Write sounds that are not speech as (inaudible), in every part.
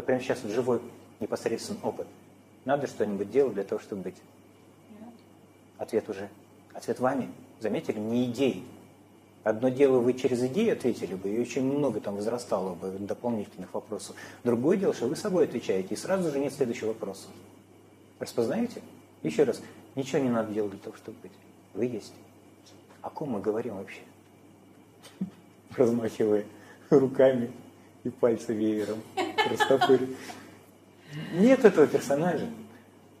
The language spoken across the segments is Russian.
Вот прямо сейчас вот живой непосредственный опыт. Надо что-нибудь делать для того, чтобы быть? Нет. Ответ уже. Ответ вами. Заметили, не идеи. Одно дело, вы через идеи ответили бы, и очень много там возрастало бы дополнительных вопросов. Другое дело, что вы собой отвечаете, и сразу же нет следующего вопроса. Распознаете? Еще раз, ничего не надо делать для того, чтобы быть. Вы есть. О ком мы говорим вообще? Размахивая руками и пальцы веером. Нет этого персонажа.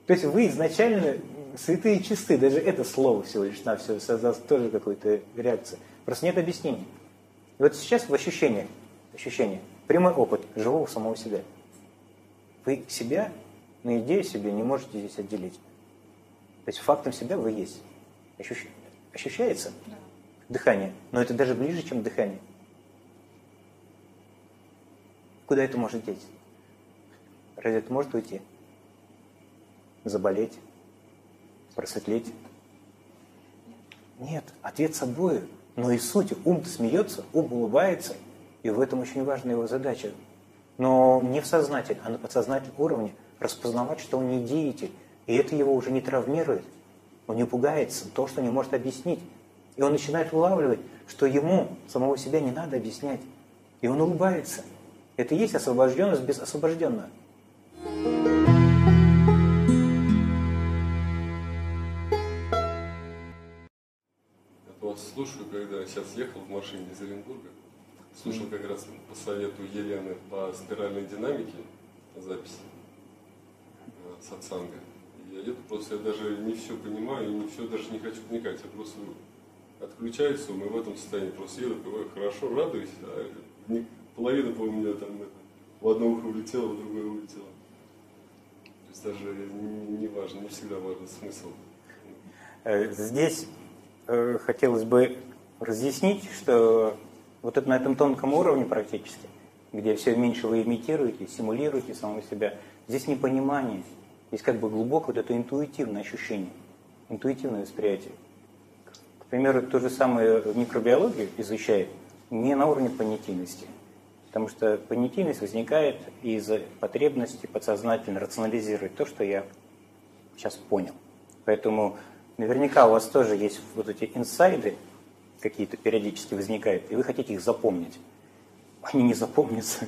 То есть вы изначально святые и чисты, даже это слово всего лишь на все создаст тоже какую-то реакцию. Просто нет объяснений. И вот сейчас в ощущениях, ощущение, прямой опыт живого самого себя. Вы себя на идею себе не можете здесь отделить. То есть фактом себя вы есть. Ощущ... Ощущается? Да. Дыхание. Но это даже ближе, чем дыхание. Куда это может деть? Разве это может уйти? Заболеть? Просветлеть? Нет, ответ собой. Но и суть. Ум смеется, ум улыбается, и в этом очень важная его задача. Но не в сознательном, а на подсознательном уровне распознавать, что он не деятель. И это его уже не травмирует. Он не пугается, то, что не может объяснить. И он начинает улавливать, что ему самого себя не надо объяснять. И он улыбается. Это и есть освобожденность без освобожденного. вас слушаю, когда сейчас ехал в машине из Оренбурга, слушал как раз по совету Елены по спиральной динамике записи э, сатсанга. Я еду, просто я даже не все понимаю и не все даже не хочу вникать. Я просто отключаюсь, мы в этом состоянии просто еду, хорошо, радуюсь, а половина, по у меня там в одно ухо улетела, в другое улетела. То есть даже не важно, не всегда важен смысл. Э, здесь Э, хотелось бы разъяснить, что вот это на этом тонком уровне практически, где все меньше вы имитируете, симулируете самого себя, здесь непонимание, здесь как бы глубокое вот это интуитивное ощущение, интуитивное восприятие. К примеру, то же самое микробиологию изучает не на уровне понятийности, потому что понятийность возникает из потребности подсознательно рационализировать то, что я сейчас понял. Поэтому Наверняка у вас тоже есть вот эти инсайды, какие-то периодически возникают, и вы хотите их запомнить. Они не запомнятся.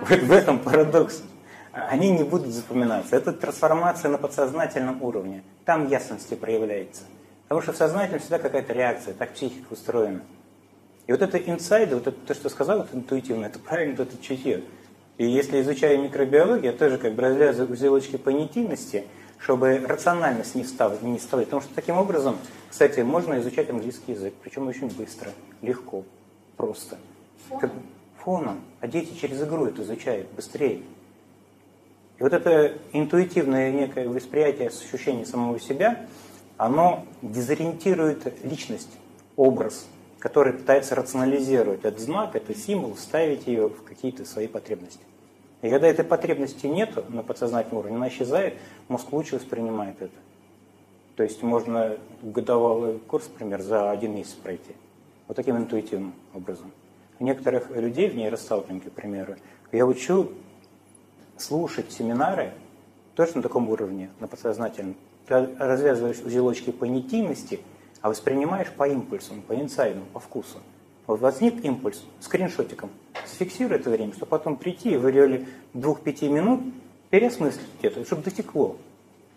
В этом парадокс. Они не будут запоминаться. Это трансформация на подсознательном уровне. Там ясности проявляется. Потому что в сознательном всегда какая-то реакция, так психика устроена. И вот это инсайды, вот это то, что сказал, это интуитивно, это правильно, это чутье. И если изучаю микробиологию, я тоже как бы развязываю узелочки понятийности – чтобы рациональность не вставить, не вставить. Потому что таким образом, кстати, можно изучать английский язык, причем очень быстро, легко, просто. Как, фоном. А дети через игру это изучают быстрее. И вот это интуитивное некое восприятие, ощущение самого себя, оно дезориентирует личность, образ, который пытается рационализировать этот знак, этот символ, вставить ее в какие-то свои потребности. И когда этой потребности нет на подсознательном уровне, она исчезает, мозг лучше воспринимает это. То есть можно годовалый курс, например, за один месяц пройти. Вот таким интуитивным образом. Некоторых людей в нейросталкинге, к примеру, я учу слушать семинары тоже на таком уровне, на подсознательном. Ты развязываешь узелочки понятийности, а воспринимаешь по импульсам, по инсайдам, по вкусу. Вот возник импульс скриншотиком, зафиксируй это время, чтобы потом прийти и в районе 2-5 минут переосмыслить это, чтобы дотекло.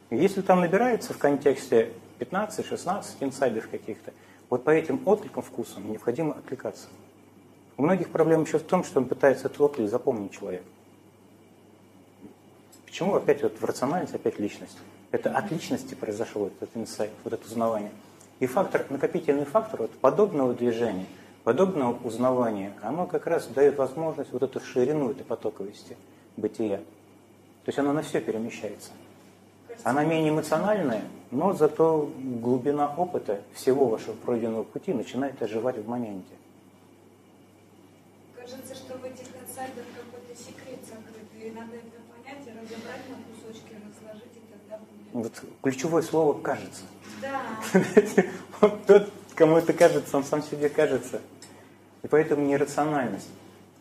Если там набирается в контексте 15-16 инсайдов каких-то, вот по этим откликам, вкусам необходимо откликаться. У многих проблем еще в том, что он пытается этот отклик запомнить человек. Почему опять вот в рациональность, опять личность? Это от личности произошло этот инсайт, вот это узнавание. И фактор, накопительный фактор вот подобного движения – Подобное узнавание, оно как раз дает возможность вот эту ширину этой потоковости бытия. То есть оно на все перемещается. Она менее эмоциональная, но зато глубина опыта всего вашего пройденного пути начинает оживать в моменте. Кажется, что в этих инсайдах какой-то секрет закрыт, и надо это понять и разобрать на кусочки, разложить, и тогда будет... Вот ключевое слово «кажется». Да. (laughs) Тот, кому это кажется, он сам себе кажется. И поэтому нерациональность.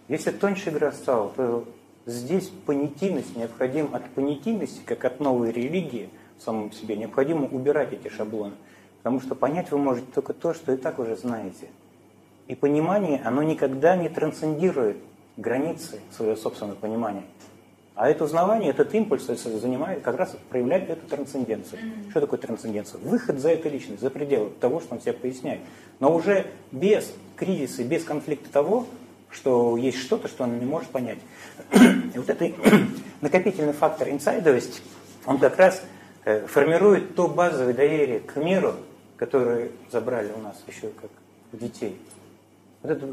Если тоньше игра стала, то здесь понятийность необходим от понятийности, как от новой религии в самом себе, необходимо убирать эти шаблоны. Потому что понять вы можете только то, что и так уже знаете. И понимание, оно никогда не трансцендирует границы своего собственного понимания. А это узнавание, этот импульс занимает, как раз проявляет эту трансценденцию. Mm-hmm. Что такое трансценденция? Выход за эту личность, за пределы того, что он себе поясняет. Но уже без кризиса, без конфликта того, что есть что-то, что он не может понять. И вот этот (clears throat) накопительный фактор инсайдовости, он как раз э, формирует то базовое доверие к миру, которое забрали у нас еще как у детей. Вот это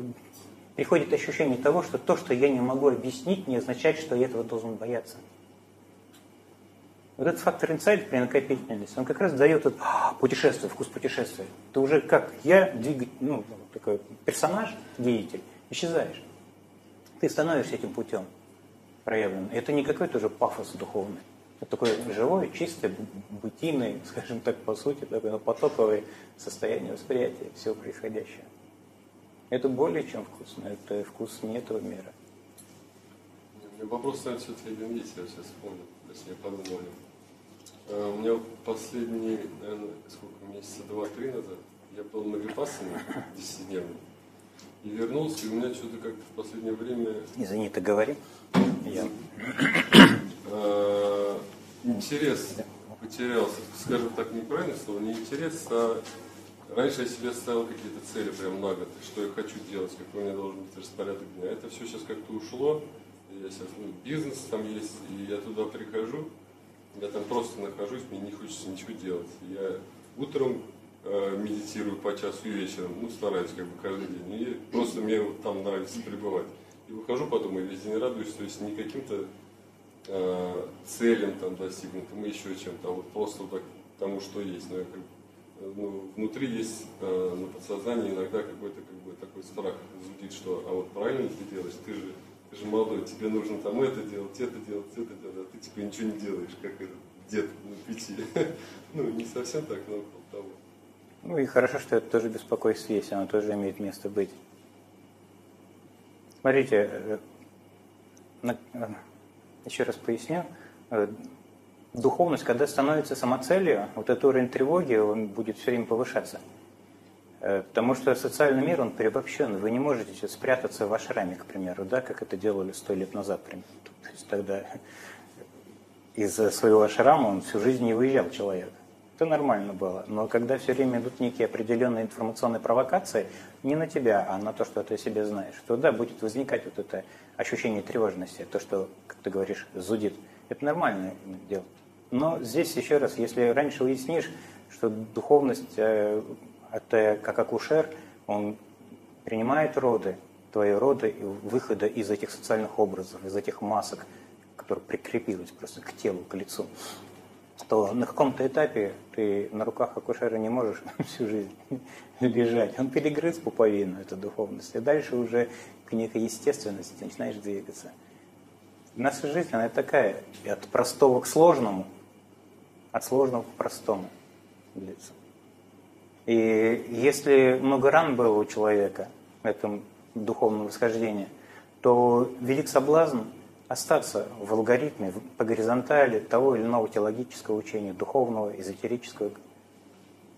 приходит ощущение того, что то, что я не могу объяснить, не означает, что я этого должен бояться. Вот этот фактор инсайда при накопительности, он как раз дает вот, а, путешествие, вкус путешествия. Ты уже как я, двигать, ну, такой персонаж, деятель, исчезаешь. Ты становишься этим путем проявленным. Это не какой-то уже пафос духовный. Это такое живое, чистое, бытийное, скажем так, по сути, такое потоковое состояние восприятия всего происходящего. Это более чем вкусно, это вкус не этого мира. У меня вопрос, наверное, все-таки есть, я сейчас вспомнил, точнее подумал. А, у меня последние, наверное, сколько, месяца два-три назад, я был на Випассане 10 (laughs) и вернулся, и у меня что-то как-то в последнее время... Извини, ты говори. Я... А, интерес потерялся, скажем так, неправильное слово, не интерес, а Раньше я себе ставил какие-то цели прям на год, что я хочу делать, какой у меня должен быть распорядок дня. Это все сейчас как-то ушло. Я сейчас, ну, бизнес там есть, и я туда прихожу, я там просто нахожусь, мне не хочется ничего делать. Я утром э, медитирую по часу и вечером, ну, стараюсь как бы каждый день. И просто мне вот там нравится пребывать. И выхожу потом и весь день радуюсь, то есть не каким-то э, целям там достигнутым, еще чем-то, а вот просто так тому, что есть. Но я как ну, внутри есть э, на подсознании иногда какой-то как бы такой страх зудит, что а вот правильно ты делаешь, ты же, ты же молодой, тебе нужно там это делать, это делать, это делать, а ты типа ничего не делаешь, как этот дед на пяти. (laughs) ну, не совсем так, но около того. Ну и хорошо, что это тоже беспокойство есть, оно тоже имеет место быть. Смотрите, э, э, еще раз поясню духовность, когда становится самоцелью, вот этот уровень тревоги, он будет все время повышаться. Э, потому что социальный мир, он переобобщен. Вы не можете спрятаться в ашраме, к примеру, да, как это делали сто лет назад. То есть тогда из своего ашрама он всю жизнь не выезжал человек. Это нормально было. Но когда все время идут некие определенные информационные провокации, не на тебя, а на то, что ты о себе знаешь, то да, будет возникать вот это ощущение тревожности, то, что, как ты говоришь, зудит. Это нормальное дело. Но здесь еще раз, если раньше уяснишь, что духовность, э, это как акушер, он принимает роды, твои роды, выхода из этих социальных образов, из этих масок, которые прикрепились просто к телу, к лицу, то на каком-то этапе ты на руках акушера не можешь (laughs) всю жизнь лежать. Он перегрыз пуповину, эту духовность, и дальше уже к некой естественности начинаешь двигаться. Наша жизнь, она такая, от простого к сложному – от сложного к простому длится. И если много ран было у человека в этом духовном восхождении, то велик соблазн остаться в алгоритме, по горизонтали того или иного теологического учения, духовного, эзотерического.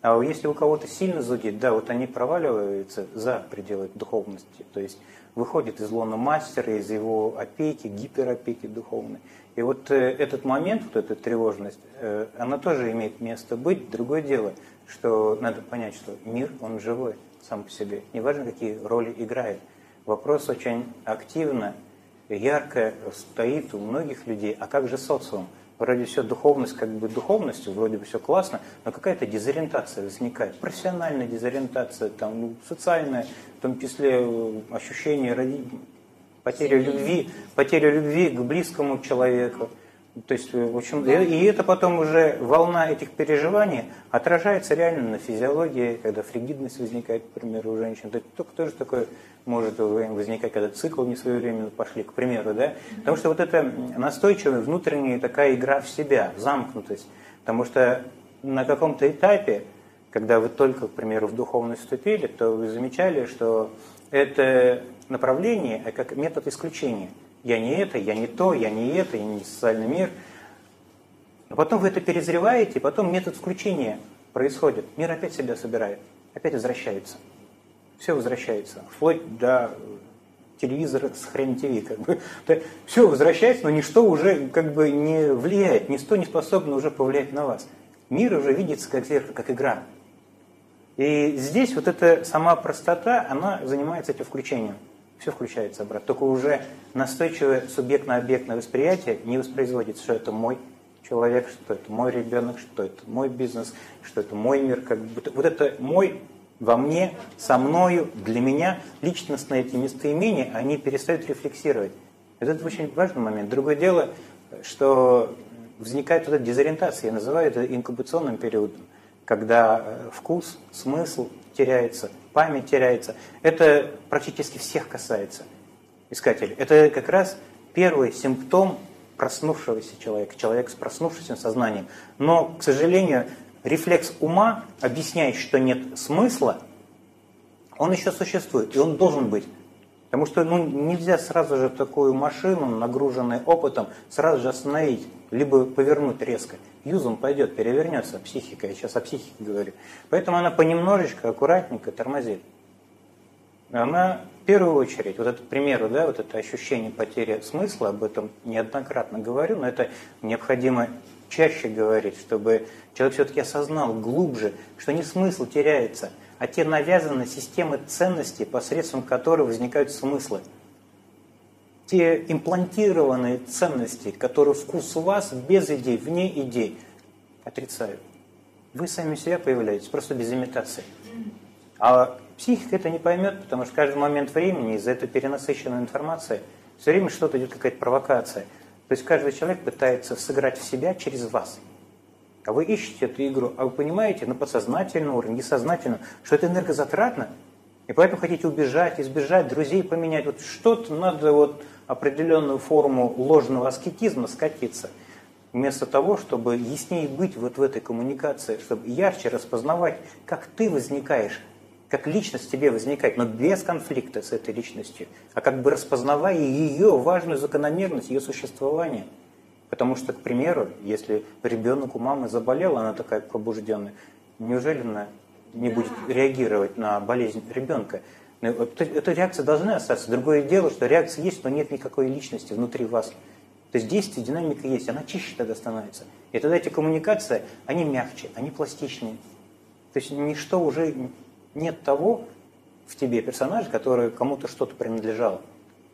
А если у кого-то сильно зудит, да, вот они проваливаются за пределы духовности, то есть выходит из лона мастера, из его опеки, гиперопеки духовной. И вот э, этот момент, вот эта тревожность, э, она тоже имеет место быть. Другое дело, что надо понять, что мир, он живой сам по себе. Неважно, какие роли играет. Вопрос очень активно, ярко стоит у многих людей. А как же социум? Вроде все духовность как бы духовностью, вроде бы все классно, но какая-то дезориентация возникает. Профессиональная дезориентация, там, ну, социальная, в том числе э, ощущение потеря любви, потеря любви к близкому человеку. То есть, в общем, и, и это потом уже волна этих переживаний отражается реально на физиологии, когда фригидность возникает, к примеру, у женщин. Это только тоже такое может возникать, когда цикл не своевременно пошли, к примеру, да? Потому что вот это настойчивая внутренняя такая игра в себя, замкнутость. Потому что на каком-то этапе, когда вы только, к примеру, в духовность вступили, то вы замечали, что это направление, а как метод исключения. Я не это, я не то, я не это, я не социальный мир. А потом вы это перезреваете, потом метод включения происходит. Мир опять себя собирает, опять возвращается. Все возвращается, вплоть до телевизора с хрен ТВ. Как бы. (laughs) Все возвращается, но ничто уже как бы не влияет, ничто не способно уже повлиять на вас. Мир уже видится как зеркало, как игра. И здесь вот эта сама простота, она занимается этим включением. Все включается обратно. Только уже настойчивое субъектно-объектное восприятие не воспроизводится, что это мой человек, что это мой ребенок, что это мой бизнес, что это мой мир. Как бы, вот это мой во мне, со мною, для меня личностные эти местоимения, они перестают рефлексировать. Это очень важный момент. Другое дело, что возникает вот эта дезориентация, я называю это инкубационным периодом, когда э, вкус, смысл теряется, память теряется. Это практически всех касается искателей. Это как раз первый симптом проснувшегося человека, человек с проснувшимся сознанием. Но, к сожалению, рефлекс ума, объясняет, что нет смысла, он еще существует, и он должен быть. Потому что ну, нельзя сразу же такую машину, нагруженную опытом, сразу же остановить, либо повернуть резко. Юзом пойдет, перевернется психика, я сейчас о психике говорю. Поэтому она понемножечко, аккуратненько тормозит. Она в первую очередь, вот это, к примеру, да, вот это ощущение потери смысла, об этом неоднократно говорю, но это необходимо чаще говорить, чтобы человек все-таки осознал глубже, что не смысл теряется, а те навязанные системы ценностей, посредством которых возникают смыслы. Те имплантированные ценности, которые вкус у вас без идей, вне идей, отрицают. Вы сами себя появляетесь, просто без имитации. А психика это не поймет, потому что каждый момент времени из-за этой перенасыщенной информации все время что-то идет, какая-то провокация – то есть каждый человек пытается сыграть в себя через вас. А вы ищете эту игру, а вы понимаете на подсознательном уровне, несознательном, что это энергозатратно, и поэтому хотите убежать, избежать, друзей поменять. Вот что-то надо вот определенную форму ложного аскетизма скатиться, вместо того, чтобы яснее быть вот в этой коммуникации, чтобы ярче распознавать, как ты возникаешь как личность тебе возникает, но без конфликта с этой личностью, а как бы распознавая ее важную закономерность, ее существования. Потому что, к примеру, если ребенок у мамы заболел, она такая пробужденная, неужели она не будет реагировать на болезнь ребенка? Ну, эта реакция должна остаться. Другое дело, что реакция есть, но нет никакой личности внутри вас. То есть действие, динамика есть, она чище тогда становится. И тогда эти коммуникации, они мягче, они пластичнее. То есть ничто уже нет того в тебе персонажа, который кому-то что-то принадлежал.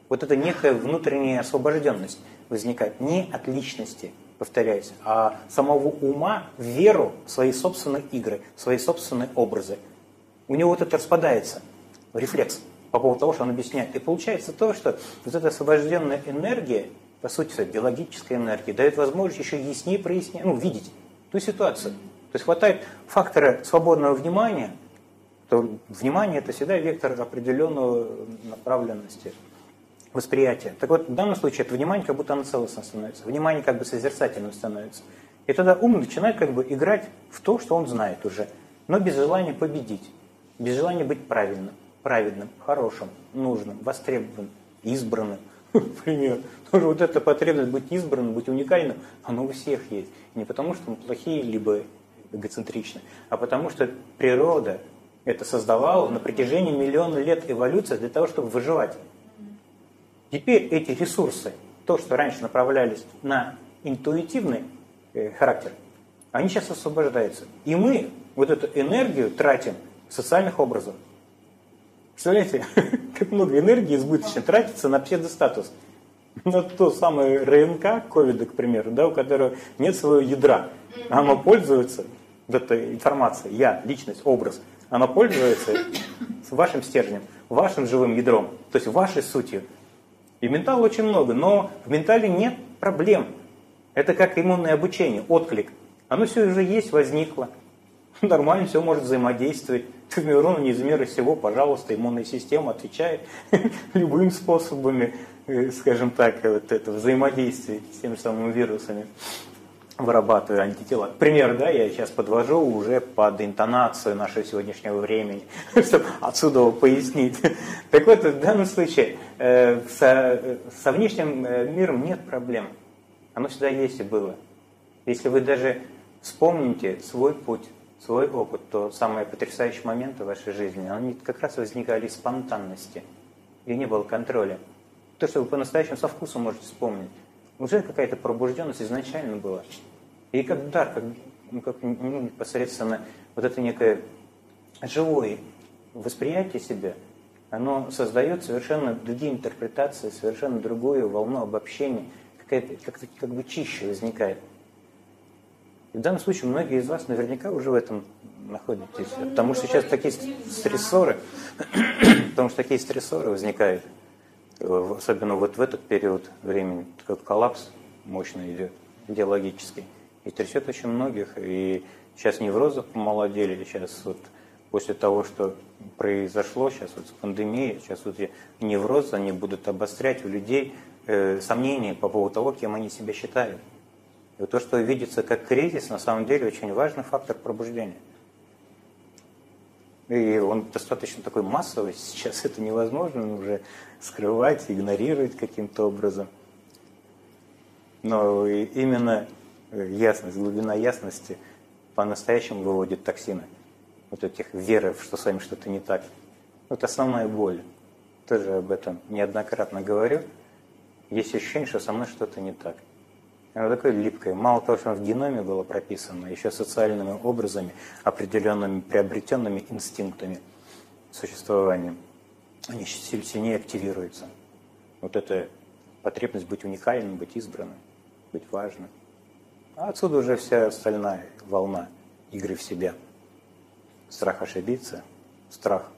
Вот это некая внутренняя освобожденность возникает не от личности, повторяюсь, а самого ума в веру в свои собственные игры, в свои собственные образы. У него вот это распадается, рефлекс по поводу того, что он объясняет. И получается то, что вот эта освобожденная энергия, по сути, биологическая энергия, дает возможность еще яснее прояснять, ну, видеть ту ситуацию. То есть хватает фактора свободного внимания – то внимание это всегда вектор определенной направленности восприятия. Так вот, в данном случае это внимание как будто оно целостно становится, внимание как бы созерцательным становится. И тогда ум начинает как бы играть в то, что он знает уже, но без желания победить, без желания быть правильным, праведным, хорошим, нужным, востребованным, избранным. (laughs) Например, тоже вот эта потребность быть избранным, быть уникальным, оно у всех есть. Не потому, что мы плохие, либо эгоцентричны, а потому что природа это создавало на протяжении миллиона лет эволюции для того, чтобы выживать. Теперь эти ресурсы, то, что раньше направлялись на интуитивный э, характер, они сейчас освобождаются. И мы вот эту энергию тратим социальных образах. Представляете, (laughs) как много энергии избыточно тратится на псевдостатус. На то самое РНК ковида, к примеру, да, у которого нет своего ядра. Оно пользуется вот этой информацией, я, личность, образ, оно пользуется вашим стержнем, вашим живым ядром, то есть вашей сутью. И ментала очень много, но в ментале нет проблем. Это как иммунное обучение, отклик. Оно все уже есть, возникло. (laughs) Нормально все может взаимодействовать. Тумерон не из мира всего, пожалуйста, иммунная система отвечает (laughs) любыми способами, э, скажем так, вот это взаимодействие с теми же самыми вирусами. вырабатываю антитела. Пример, да, я сейчас подвожу уже под интонацию нашего сегодняшнего времени, (laughs) чтобы отсюда пояснить. Так вот, в данном случае э, со, со внешним э, миром нет проблем. Оно всегда есть и было. Если вы даже вспомните свой путь, свой опыт, то самые потрясающие моменты в вашей жизни, они как раз возникали из спонтанности, и не было контроля. То, что вы по-настоящему со вкусом можете вспомнить, уже какая-то пробужденность изначально была. И как дар, как, ну, как ну, непосредственно вот это некое живое восприятие себя, оно создает совершенно другие интерпретации, совершенно другую волну обобщения, какая-то как, как бы чище возникает. В данном случае многие из вас наверняка уже в этом находитесь, потому что сейчас такие стрессоры, (clears throat) потому что такие стрессоры возникают, особенно вот в этот период времени, как коллапс мощно идет, идеологический и трясет очень многих. И сейчас неврозы помолодели, сейчас вот после того, что произошло, сейчас вот с пандемией, сейчас вот неврозы, они будут обострять у людей э, сомнения по поводу того, кем они себя считают. И вот то, что видится как кризис, на самом деле очень важный фактор пробуждения. И он достаточно такой массовый, (laughs) сейчас это невозможно уже скрывать, игнорировать каким-то образом. Но именно Э, ясность, глубина ясности по-настоящему выводит токсины. Вот этих веров, что с вами что-то не так. Вот основная боль. Тоже об этом неоднократно говорю. Есть ощущение, что со мной что-то не так. Оно такое липкое. Мало того, что оно в геноме было прописано, еще социальными образами, определенными приобретенными инстинктами существования. Они сильнее активируются. Вот эта потребность быть уникальным, быть избранным, быть важным. А отсюда уже вся остальная волна игры в себя. Страх ошибиться, страх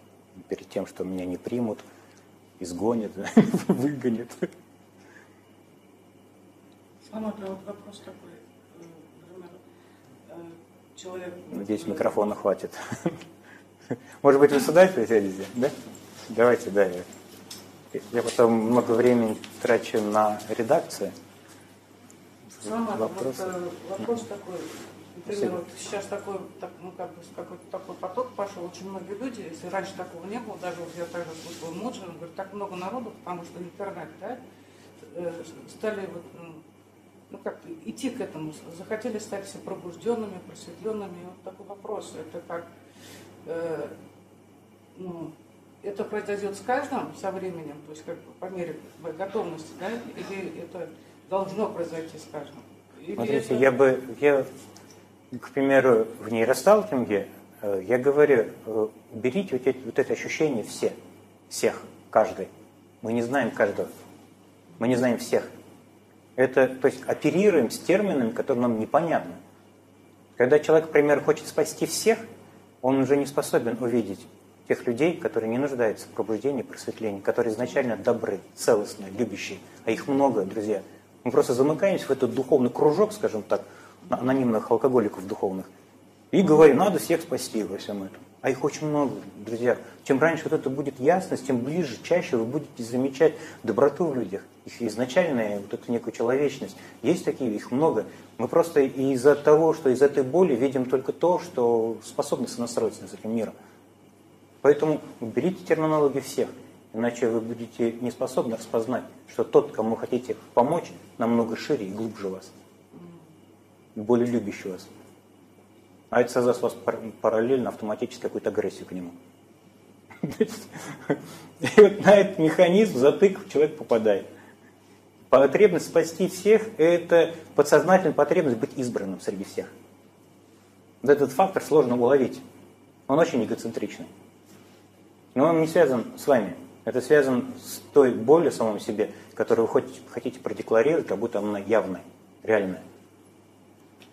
перед тем, что меня не примут, изгонят, (laughs) выгонят. Самый вот вопрос такой. Э, э, человек... Надеюсь, микрофона хватит. Может быть, вы сюда присядете, да? Давайте, да. Я потом много времени трачу на редакцию. Сама, вопрос. Вот, э, вопрос такой, например, вот сейчас такой, так, ну, как бы, какой-то такой поток пошел, очень многие люди, если раньше такого не было, даже вот я также слышала Моджин, говорит, так много народу, потому что интернет, да, стали вот, ну, как идти к этому, захотели стать все пробужденными, просветленными. Вот такой вопрос, это как, э, ну, это произойдет с каждым со временем, то есть как бы по мере готовности, да, или это должно произойти с каждым. Смотрите, я бы, я, к примеру, в нейросталкинге, э, я говорю, э, берите вот, эти, вот это ощущение все, всех, каждый. Мы не знаем каждого, мы не знаем всех. Это, то есть оперируем с терминами, которые нам непонятны. Когда человек, к примеру, хочет спасти всех, он уже не способен увидеть тех людей, которые не нуждаются в пробуждении, просветлении, которые изначально добры, целостные, любящие. А их много, друзья. Мы просто замыкаемся в этот духовный кружок, скажем так, анонимных алкоголиков духовных, и говорим, надо всех спасти во всем этом. А их очень много, друзья. Чем раньше вот это будет ясность, тем ближе, чаще вы будете замечать доброту в людях, их изначальная вот эту некую человечность. Есть такие, их много. Мы просто из-за того, что из этой боли видим только то, что способны сонастроиться с этим миром. Поэтому берите терминологию всех. Иначе вы будете не способны распознать, что тот, кому хотите помочь, намного шире и глубже вас. Более любящий вас. А это создаст у вас параллельно автоматически какую-то агрессию к нему. (laughs) (laughs) И вот на этот механизм затык человек попадает. Потребность спасти всех – это подсознательная потребность быть избранным среди всех. Вот этот фактор сложно уловить. Он очень эгоцентричный. Но он не связан с вами. Это связано с той болью в самом себе, которую вы хотите, хотите продекларировать, как будто она явная, реальная.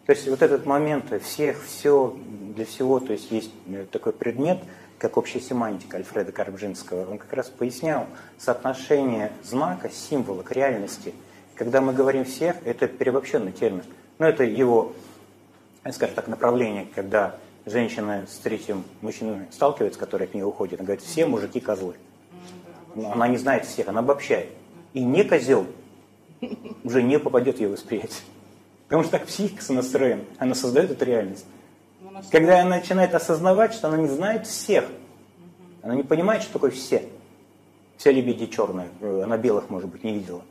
То есть вот этот момент всех, все, для всего, то есть есть такой предмет, как общая семантика Альфреда Карбжинского, он как раз пояснял соотношение знака, символа к реальности. Когда мы говорим «всех», это переобобщенный термин. Но это его, скажем так, направление, когда женщина с третьим мужчиной сталкивается, который от нее уходит, она говорит «все мужики козлы». Она не знает всех, она обобщает. И не козел уже не попадет в ее восприятие. Потому что так психика настроена, она создает эту реальность. Ну, Когда она начинает осознавать, что она не знает всех, она не понимает, что такое все. Все лебеди черные, э, она белых, может быть, не видела.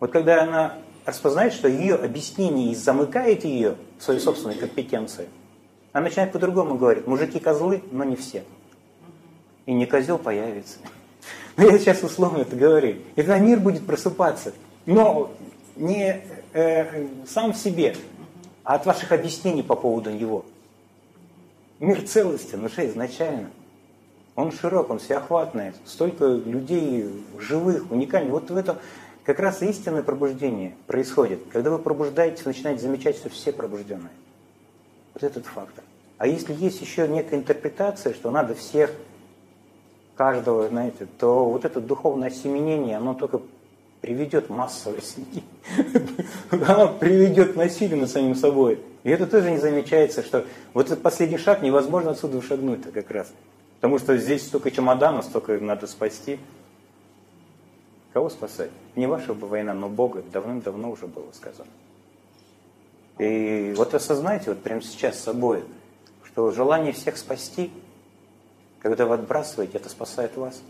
Вот когда она распознает, что ее объяснение замыкает ее в своей собственной компетенции, она начинает по-другому говорить. Мужики козлы, но не все. И не козел появится. (laughs) Но я сейчас условно это говорю. И тогда мир будет просыпаться. Но не э, сам в себе, а от ваших объяснений по поводу него. Мир целостен уже изначально. Он широк, он всеохватный. Столько людей живых, уникальных. Вот в этом как раз истинное пробуждение происходит. Когда вы пробуждаетесь, вы начинаете замечать, что все пробужденные. Вот этот фактор. А если есть еще некая интерпретация, что надо всех, каждого, знаете, то вот это духовное осеменение, оно только приведет к массовой семьи. (laughs) Оно приведет к насилию над самим собой. И это тоже не замечается, что вот этот последний шаг невозможно отсюда шагнуть-то как раз. Потому что здесь столько чемоданов, столько надо спасти. Кого спасать? Не ваша бы война, но Бога. Давным-давно уже было сказано. И вот осознайте вот прямо сейчас с собой, что желание всех спасти, когда вы отбрасываете, это спасает вас.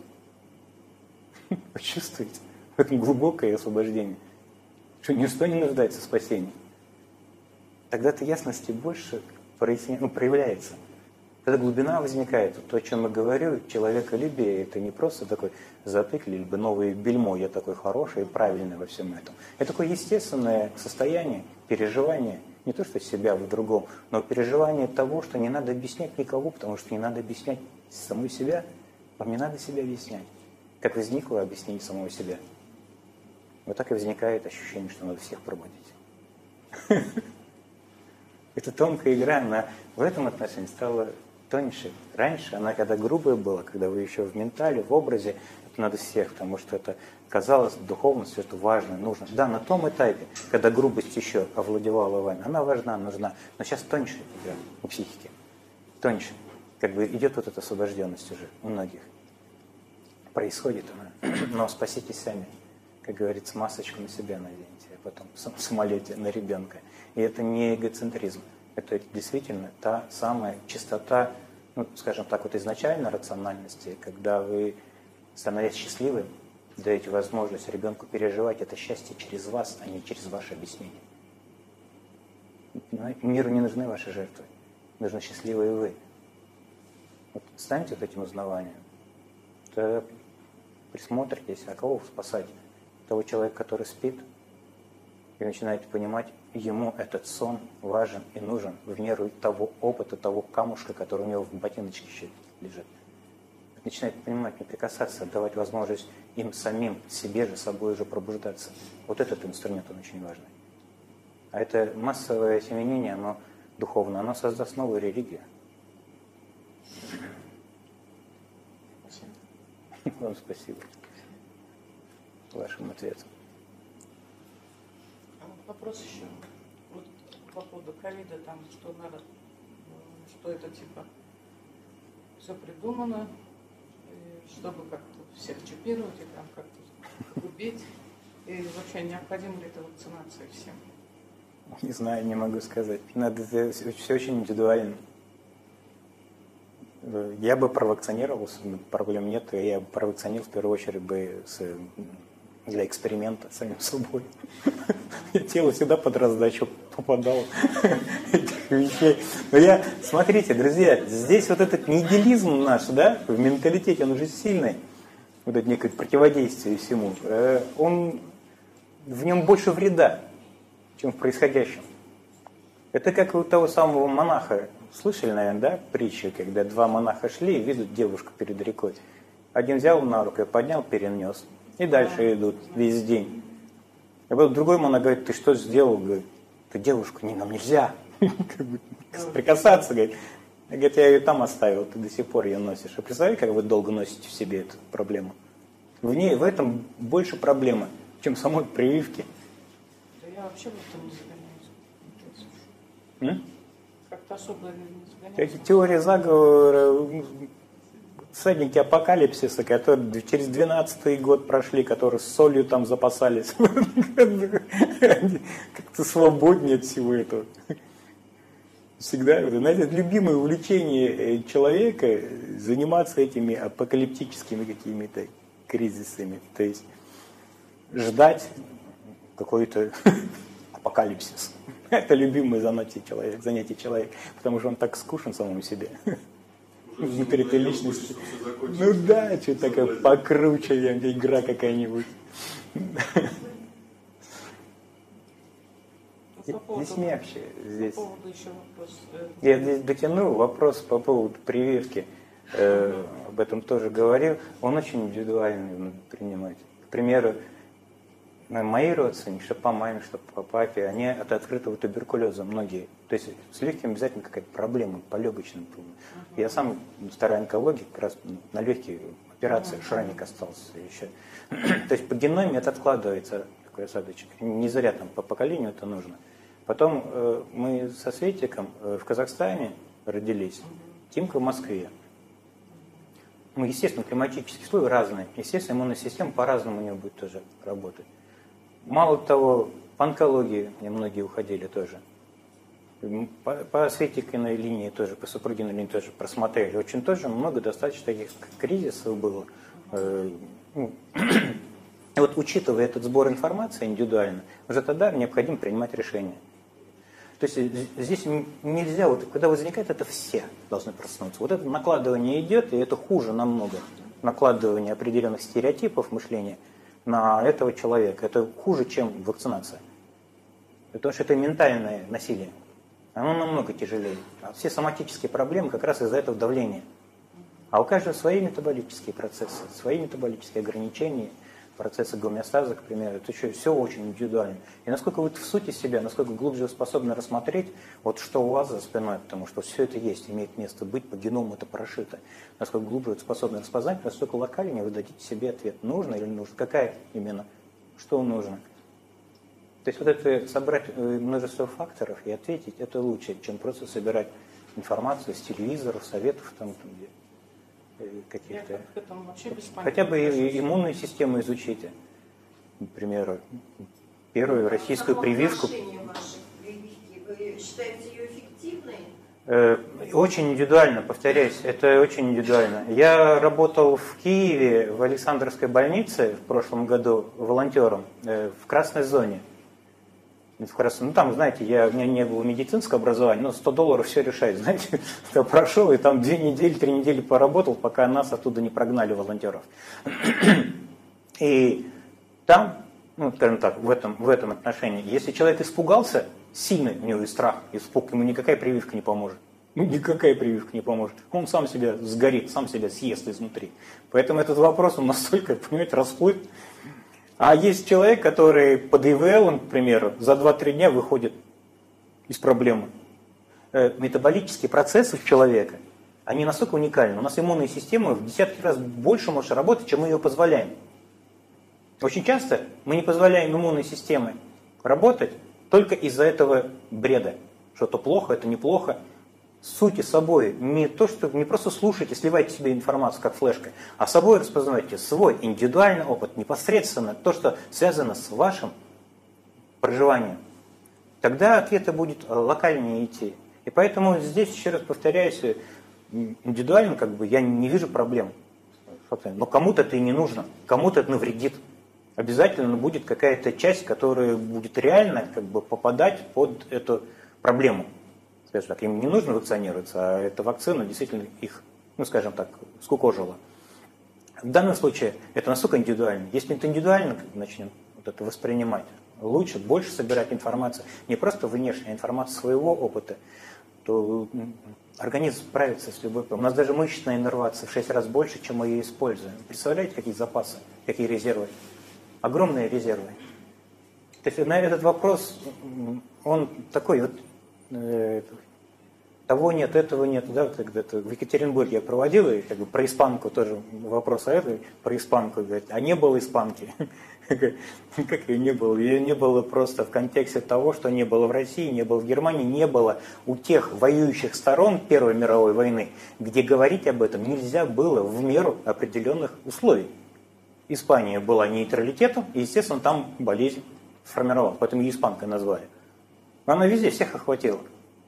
(laughs) Почувствуйте в этом глубокое освобождение, что ничто не нуждается в спасении. Тогда-то ясности больше ну, проявляется. Когда глубина возникает, то, о чем я говорю, человеколюбие, это не просто такой затык, либо новое бельмо, я такой хороший и правильный во всем этом. Это такое естественное состояние, переживание, не то что себя в другом, но переживание того, что не надо объяснять никого, потому что не надо объяснять саму себя, вам не надо себя объяснять. Как возникло объяснение самого себя. Вот так и возникает ощущение, что надо всех пробудить. (laughs) Это тонкая игра, она в этом отношении стала тоньше. Раньше она когда грубая была, когда вы еще в ментале, в образе, это надо всех, потому что это казалось духовностью, это важно, нужно. Да, на том этапе, когда грубость еще овладевала вами, она важна, нужна. Но сейчас тоньше игра у психики. Тоньше. Как бы идет вот эта освобожденность уже у многих. Происходит она. (clears throat) Но спаситесь сами. Как говорится, масочку на себя наденьте, а потом в самолете на ребенка. И это не эгоцентризм. Это действительно та самая чистота, ну, скажем так, вот изначально рациональности, когда вы, становясь счастливым, даете возможность ребенку переживать это счастье через вас, а не через ваше объяснение. Миру не нужны ваши жертвы. Нужны счастливые вы. Вот станьте вот этим узнаванием. То присмотритесь, а кого спасать? Того человека, который спит, и начинаете понимать, ему этот сон важен и нужен в меру того опыта, того камушка, который у него в ботиночке еще лежит. Начинает понимать, не прикасаться, давать возможность им самим, себе же, собой уже пробуждаться. Вот этот инструмент, он очень важный. А это массовое осеменение, оно духовное, оно создаст новую религию. Спасибо. (laughs) Вам спасибо. Вашим ответом. Вопрос еще. Вот по поводу ковида, там, что надо, что это типа все придумано, чтобы как-то всех чипировать и там как-то убить. И вообще необходима ли эта вакцинация всем? Не знаю, не могу сказать. Надо это все очень индивидуально. Я бы провакцинировался, проблем нет. Я бы провакцинировал в первую очередь бы с для эксперимента самим собой. (laughs) Тело всегда под раздачу попадало (laughs) этих вещей. Но я, смотрите, друзья, здесь вот этот нигилизм наш, да, в менталитете, он уже сильный, вот это некое противодействие всему, э, он, в нем больше вреда, чем в происходящем. Это как у того самого монаха, слышали, наверное, да, притчу, когда два монаха шли и видят девушку перед рекой. Один взял на руку, поднял, перенес. И дальше идут весь день. И потом другой монах говорит, ты что сделал? Говорит, ты девушку, не, нам нельзя (laughs) прикасаться. Говорит, говорит, я ее там оставил, ты до сих пор ее носишь. А представляете, как вы долго носите в себе эту проблему? В ней, в этом больше проблемы, чем самой прививки. Да я вообще в этом не загоняюсь. Как-то особо не загоняюсь. Теория заговора всадники апокалипсиса, которые через 12 год прошли, которые с солью там запасались. (laughs) Как-то свободнее от всего этого. Всегда, знаете, любимое увлечение э, человека заниматься этими апокалиптическими какими-то кризисами. То есть ждать какой-то (laughs) апокалипсис. (laughs) Это любимое занятие человека, занятие человека, потому что он так скучен самому себе. Внутри этой личности. Ну да, что-то такое покруче, игра какая-нибудь. Здесь мягче. Здесь. По поводу еще вопрос. Э, Я здесь дотянул вопрос по поводу прививки. Э, об этом тоже говорил. Он очень индивидуальный принимать. К примеру, мои родственники, что по маме, что по папе, они от открытого туберкулеза многие. То есть с легким обязательно какая-то проблема, по легочным. Я сам старая онкология, как раз на легкие операции, шрамик остался еще. (clears throat) То есть по геноме это откладывается, такой осадочек. Не зря там по поколению это нужно. Потом э, мы со Светиком э, в Казахстане родились, Тимка в Москве. Ну, естественно, климатические условия разные. Естественно, иммунная система по-разному у него будет тоже работать. Мало того, по онкологии мне многие уходили тоже. По, по Светикиной линии тоже, по супругиной линии тоже просмотрели. Очень тоже много достаточно таких кризисов было. Э, ну, (clears throat) вот учитывая этот сбор информации индивидуально, уже тогда необходимо принимать решения. То есть здесь нельзя, вот когда возникает это, все должны проснуться. Вот это накладывание идет, и это хуже намного. Накладывание определенных стереотипов мышления на этого человека. Это хуже, чем вакцинация. Потому что это ментальное насилие. Оно намного тяжелее. А все соматические проблемы как раз из-за этого давления. А у каждого свои метаболические процессы, свои метаболические ограничения – процессы гомеостаза, к примеру, это еще все очень индивидуально. И насколько вы в сути себя, насколько глубже вы способны рассмотреть, вот что у вас за спиной, потому что все это есть, имеет место быть, по геному это прошито. Насколько глубже вы способны распознать, настолько локальнее вы дадите себе ответ, нужно или не нужно, какая именно, что нужно. То есть вот это собрать э, множество факторов и ответить, это лучше, чем просто собирать информацию с телевизоров, советов там, там где каких-то. Хотя бы иммунную систему изучите. Например, первую а российскую прививку. Вы считаете ее эффективной? Э, очень индивидуально, повторяюсь, это очень индивидуально. Я работал в Киеве в Александровской больнице в прошлом году волонтером э, в красной зоне раз, ну там, знаете, я, у меня не было медицинского образования, но 100 долларов все решает, (laughs) знаете. Я прошел и там две недели, три недели поработал, пока нас оттуда не прогнали волонтеров. (clears throat) И там, ну, скажем так, в этом, в этом отношении, если человек испугался, сильный у него и страх, испуг, ему никакая прививка не поможет. Ну, никакая прививка не поможет. Он сам себя сгорит, сам себя съест изнутри. Поэтому этот вопрос, он настолько, (laughs) понимаете, расплыт, а есть человек, который под ИВЛ, к примеру, за 2-3 дня выходит из проблемы. Э, метаболические процессы у человека, они настолько уникальны. У нас иммунная система в десятки раз больше может работать, чем мы ее позволяем. Очень часто мы не позволяем иммунной системе работать только из-за этого бреда. Что то плохо, это неплохо сути собой, не то, что не просто слушайте, сливайте себе информацию, как флешка, а собой распознавайте свой индивидуальный опыт, непосредственно то, что связано с вашим проживанием. Тогда ответы будет э, локальнее идти. И поэтому здесь, еще раз повторяюсь, э, индивидуально как бы я не вижу проблем. Но кому-то это и не нужно, кому-то это навредит. Обязательно будет какая-то часть, которая будет реально как бы попадать под эту проблему скажем так, им не нужно вакцинироваться, а эта вакцина действительно их, ну скажем так, скукожила. В данном случае это настолько индивидуально. Если это индивидуально, начнем вот это воспринимать, лучше, больше собирать информацию, не просто внешняя информация своего опыта, то организм справится с любой. У нас даже мышечная иннервация в 6 раз больше, чем мы ее используем. Представляете, какие запасы, какие резервы? Огромные резервы. То есть на этот вопрос, он такой, вот того нет, этого нет. Да, когда-то в Екатеринбурге я проводил, и как бы про испанку тоже вопрос, а это про испанку, говорит, а не было испанки. (laughs) Как ее не было? Ее не было просто в контексте того, что не было в России, не было в Германии, не было у тех воюющих сторон Первой мировой войны, где говорить об этом нельзя было в меру определенных условий. Испания была нейтралитетом, и, естественно, там болезнь сформировалась, поэтому ее испанкой назвали. Она везде всех охватила.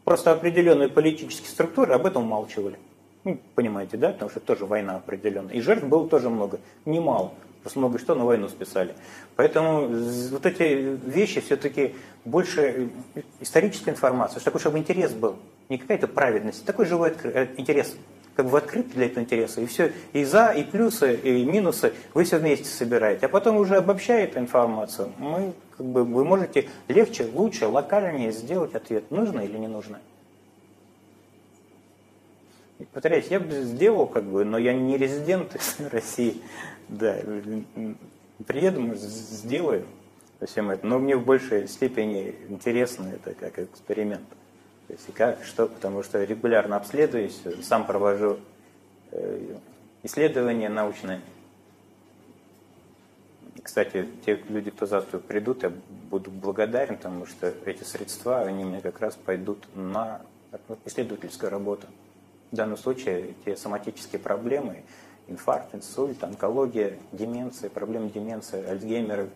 Просто определенные политические структуры об этом умалчивали. Ну, понимаете, да? Потому что тоже война определенная. И жертв было тоже много, немало. Просто много что на войну списали. Поэтому вот эти вещи все-таки больше историческая информация, что такое, чтобы интерес был. Не какая-то праведность, такой живой э, интерес. Как бы открыт для этого интереса. И все, и за, и плюсы, и минусы вы все вместе собираете. А потом уже обобщая эту информацию, мы, как бы, вы можете легче, лучше, локальнее сделать ответ, нужно или не нужно. Повторяюсь, я бы сделал, как бы, но я не резидент (laughs) России. Да, приеду, сделаю всем это. Но мне в большей степени интересно это как эксперимент. То есть как, что, потому что регулярно обследуюсь, сам провожу э, исследования научные. Кстати, те люди, кто завтра придут, я буду благодарен, потому что эти средства, они мне как раз пойдут на исследовательскую работу. В данном случае те соматические проблемы, инфаркт, инсульт, онкология, деменция, проблемы деменции, Альцгеймера.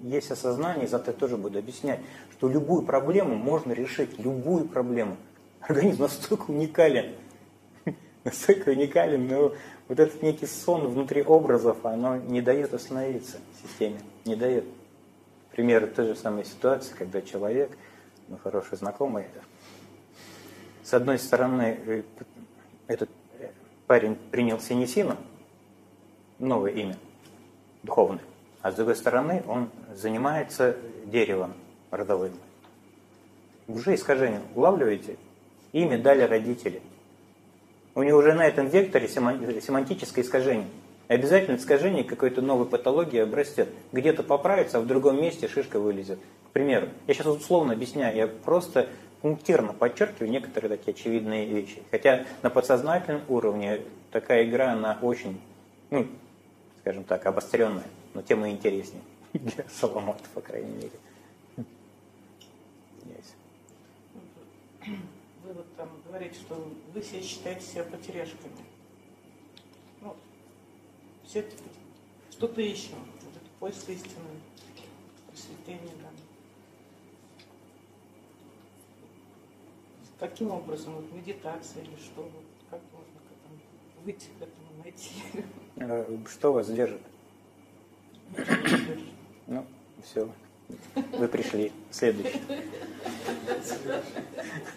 Есть осознание, зато я тоже буду объяснять, что любую проблему можно решить, любую проблему. Организм настолько уникален, (laughs) настолько уникален, но вот этот некий сон внутри образов, оно не дает остановиться системе, не дает. Пример той же самой ситуации, когда человек, ну, хороший знакомый, с одной стороны, э, этот парень принял синесину, новое имя, духовное, а с другой стороны он занимается деревом родовым. Уже искажение. Улавливаете? Имя дали родители. У него уже на этом векторе семантическое искажение. Обязательно искажение какой-то новой патологии обрастет. Где-то поправится, а в другом месте шишка вылезет. К примеру, я сейчас условно объясняю, я просто пунктирно подчеркиваю некоторые такие очевидные вещи. Хотя на подсознательном уровне такая игра, она очень, ну, скажем так, обостренная, но тем и интереснее (laughs) для Соломона, по крайней мере. Вы говорите, что вы все считаете себя потеряшками. Ну, все что-то ищем, вот это поиск истины, просветление, да. Каким образом? Вот медитация или что? Вот, как можно к этому выйти к этому, найти? Э, что вас держит? (coughs) Ну, все. Вы пришли. Следующий.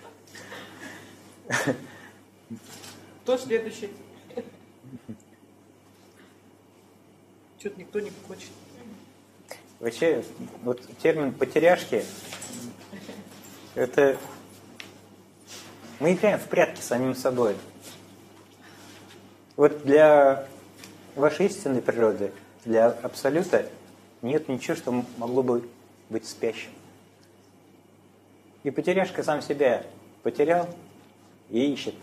(laughs) Кто следующий? Что-то никто не хочет. Вообще, вот термин потеряшки, это мы играем в прятки самим собой. Вот для вашей истинной природы, для Абсолюта, нет ничего, что могло бы быть спящим. И потеряшка сам себя потерял и ищет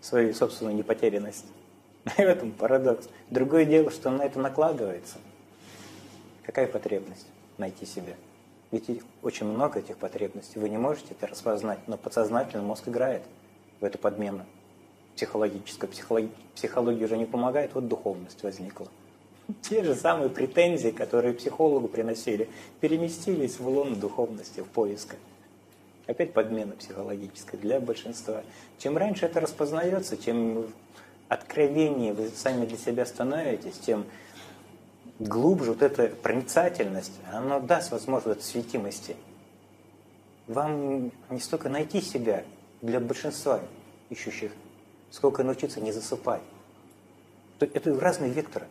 свою собственную непотерянность. (laughs) И в этом парадокс. Другое дело, что на это накладывается. Какая потребность найти себя? Ведь очень много этих потребностей. Вы не можете это распознать, но подсознательный мозг играет в эту подмену психологическую. Психологи... Психология уже не помогает, вот духовность возникла. (laughs) Те же самые претензии, которые психологу приносили, переместились в лон духовности, в поиска. Опять подмена психологическая для большинства. Чем раньше это распознается, чем откровеннее вы сами для себя становитесь, тем глубже вот эта проницательность, она даст возможность светимости. Вам не столько найти себя для большинства ищущих, сколько научиться не засыпать. Это разные векторы.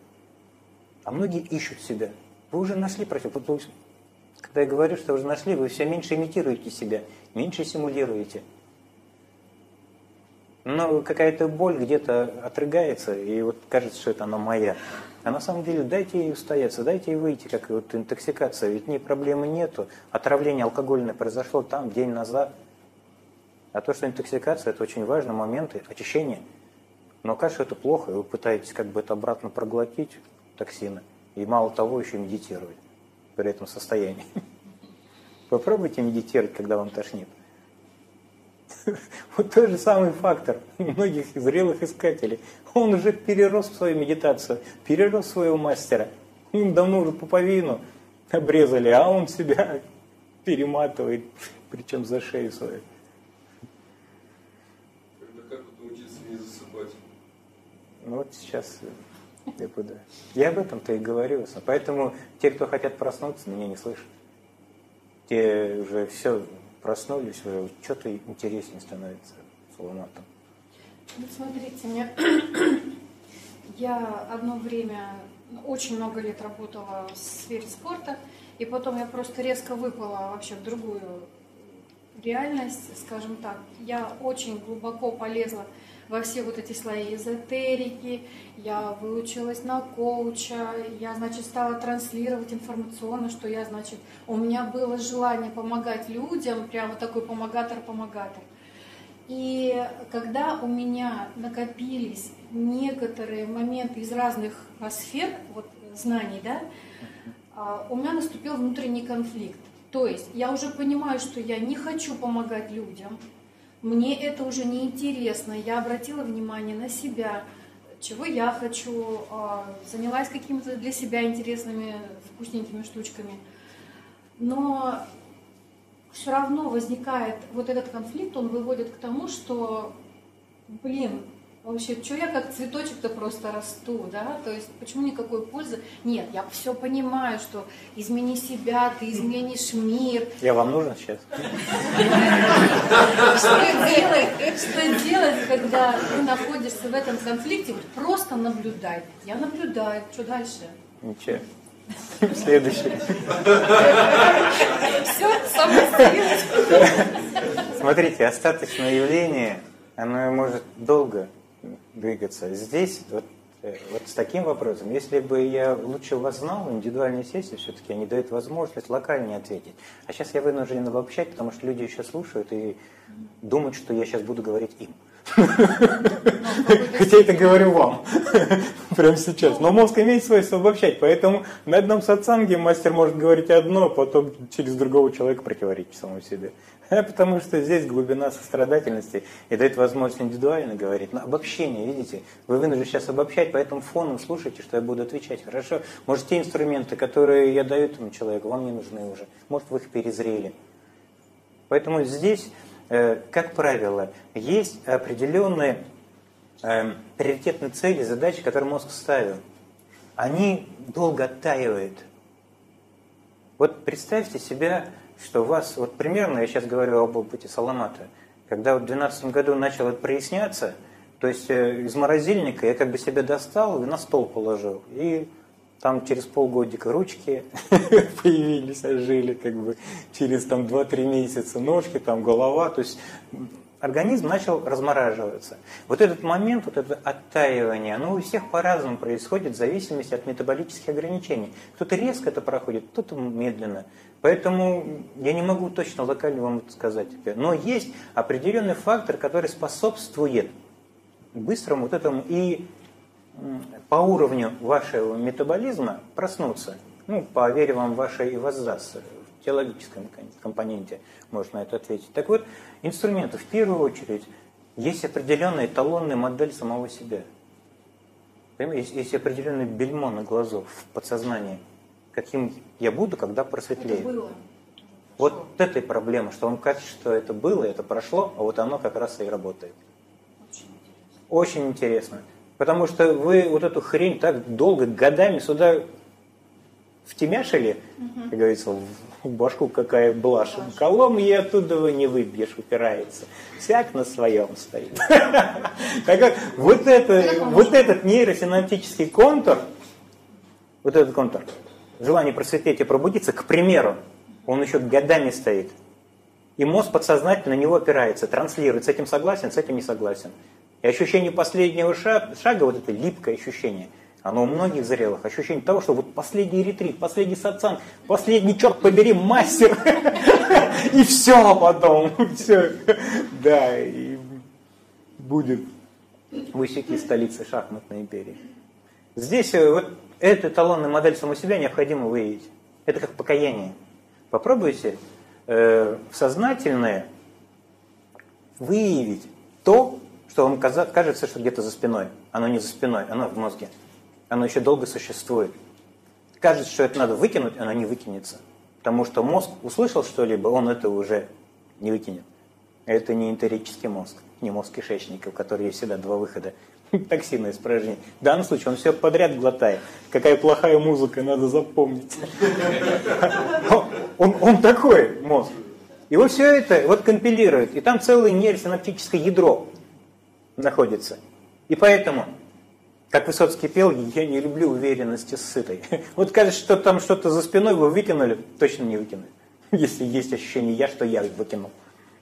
А многие ищут себя. Вы уже нашли против. Когда я говорю, что вы уже нашли, вы все меньше имитируете себя, меньше симулируете. Но какая-то боль где-то отрыгается, и вот кажется, что это она моя. А на самом деле дайте ей устояться, дайте ей выйти, как вот интоксикация. Ведь ни проблемы нету. Отравление алкогольное произошло там, день назад. А то, что интоксикация, это очень важный момент очищения. Но кажется, это плохо, и вы пытаетесь как бы это обратно проглотить, токсины. И мало того, еще медитировать при этом состоянии. (laughs) Попробуйте медитировать, когда вам тошнит. (laughs) Вот тот же самый фактор многих зрелых искателей. Он уже перерос в свою медитацию, перерос своего мастера. Им давно уже пуповину обрезали, а он себя (laughs) перематывает, причем за шею свою. Когда как научиться не засыпать? Ну вот сейчас буду. Я об этом-то и говорю. Поэтому те, кто хотят проснуться, меня не слышат. Те уже все проснулись, уже что-то интереснее становится с Лунатом. Вот смотрите, мне... (clears throat) я одно время, очень много лет работала в сфере спорта, и потом я просто резко выпала вообще в другую реальность, скажем так. Я очень глубоко полезла во все вот эти слои эзотерики, я выучилась на коуча, я, значит, стала транслировать информационно, что я, значит, у меня было желание помогать людям, прямо такой помогатор-помогатор. И когда у меня накопились некоторые моменты из разных сфер, вот знаний, да, а, у меня наступил внутренний конфликт. То есть я уже понимаю, что я не хочу помогать людям, мне это уже не интересно. Я обратила внимание на себя, чего я хочу, а, занялась какими-то для себя интересными, вкусненькими штучками. Но все равно возникает вот этот конфликт, он выводит к тому, что, блин, Вообще, что я как цветочек-то просто расту, да? То есть, почему никакой пользы? Нет, я все понимаю, что измени себя, ты изменишь мир. Я вам нужен сейчас? Что делать, что делать, когда ты находишься в этом конфликте? Просто наблюдай. Я наблюдаю. Что дальше? Ничего. Следующий. Все, самостоятельно. Смотрите, остаточное явление, оно может долго двигаться. Здесь вот, э, вот с таким вопросом, если бы я лучше вас знал, индивидуальные сессии все-таки они дают возможность локально ответить. А сейчас я вынужден обобщать, потому что люди еще слушают и думают, что я сейчас буду говорить им. Хотя это говорю вам (laughs) прямо сейчас. Но мозг имеет свойство обобщать, поэтому на одном сатсанге мастер может говорить одно, а потом через другого человека противоречить самому себе. (laughs) Потому что здесь глубина сострадательности и дает возможность индивидуально говорить. Но обобщение, видите, вы вынуждены сейчас обобщать, поэтому фоном слушайте, что я буду отвечать. Хорошо? Может, те инструменты, которые я даю этому человеку, вам не нужны уже. Может, вы их перезрели. Поэтому здесь, э, как правило, есть определенные э, приоритетные цели, задачи, которые мозг ставил. Они долго оттаивают. Вот представьте себя что у вас, вот примерно, я сейчас говорю об опыте Саламата, когда в 2012 году начало проясняться, то есть э, из морозильника я как бы себе достал и на стол положил. И там через полгодика ручки (laughs) появились, ожили, как бы через там 2-3 месяца ножки, там голова. То есть организм начал размораживаться. Вот этот момент, вот это оттаивание, оно у всех по-разному происходит в зависимости от метаболических ограничений. Кто-то резко это проходит, кто-то медленно. Поэтому я не могу точно локально вам это сказать. Но есть определенный фактор, который способствует быстрому вот этому и по уровню вашего метаболизма проснуться. Ну, по вере вам ваше и воздастся. Теологическом компоненте можно на это ответить. Так вот, инструменты в первую очередь есть определенная эталонная модель самого себя. Есть, есть определенный бельмо на глазу в подсознании – каким я буду, когда просветлею. Это было. Вот этой проблема, что вам кажется, что это было, это прошло, а вот оно как раз и работает. Очень интересно. Очень интересно. Потому что вы вот эту хрень так долго, годами сюда втемяшили, угу. как говорится, в башку какая блажь. Колом и оттуда вы не выбьешь, упирается. Всяк на своем стоит. (laughs) Так как вот этот нейросинаптический контур, вот этот контур, желание просветлеть и пробудиться, к примеру, он еще годами стоит. И мозг подсознательно на него опирается, транслирует, с этим согласен, с этим не согласен. И ощущение последнего шага вот это липкое ощущение, оно у многих зрелых, ощущение того, что вот последний ретрит, последний сатсан, последний, черт побери, мастер, и все потом, все, да, и будет высеки столицы шахматной империи. Здесь э, вот эту эталонную модель самого себя необходимо выявить. Это как покаяние. Попробуйте э, сознательное выявить то, что вам кажется, что где-то за спиной. Оно не за спиной, оно в мозге. Оно еще долго существует. Кажется, что это надо выкинуть, оно не выкинется. Потому что мозг услышал что-либо, он это уже не выкинет. Это не энтерический мозг, не мозг кишечника, у которого есть всегда два выхода. (laughs) Токсинное испражнение. В данном случае он все подряд глотает. Какая плохая музыка, надо запомнить. (laughs) Он, он такой мозг. Вот все это вот компилирует. И там целое нейросинаптическое ядро находится. И поэтому, как Высоцкий пел, я не люблю уверенности сытой. (laughs) Вот кажется, что там что-то за спиной вы выкинули, точно не выкинули. (laughs) Если есть ощущение я, что я выкинул.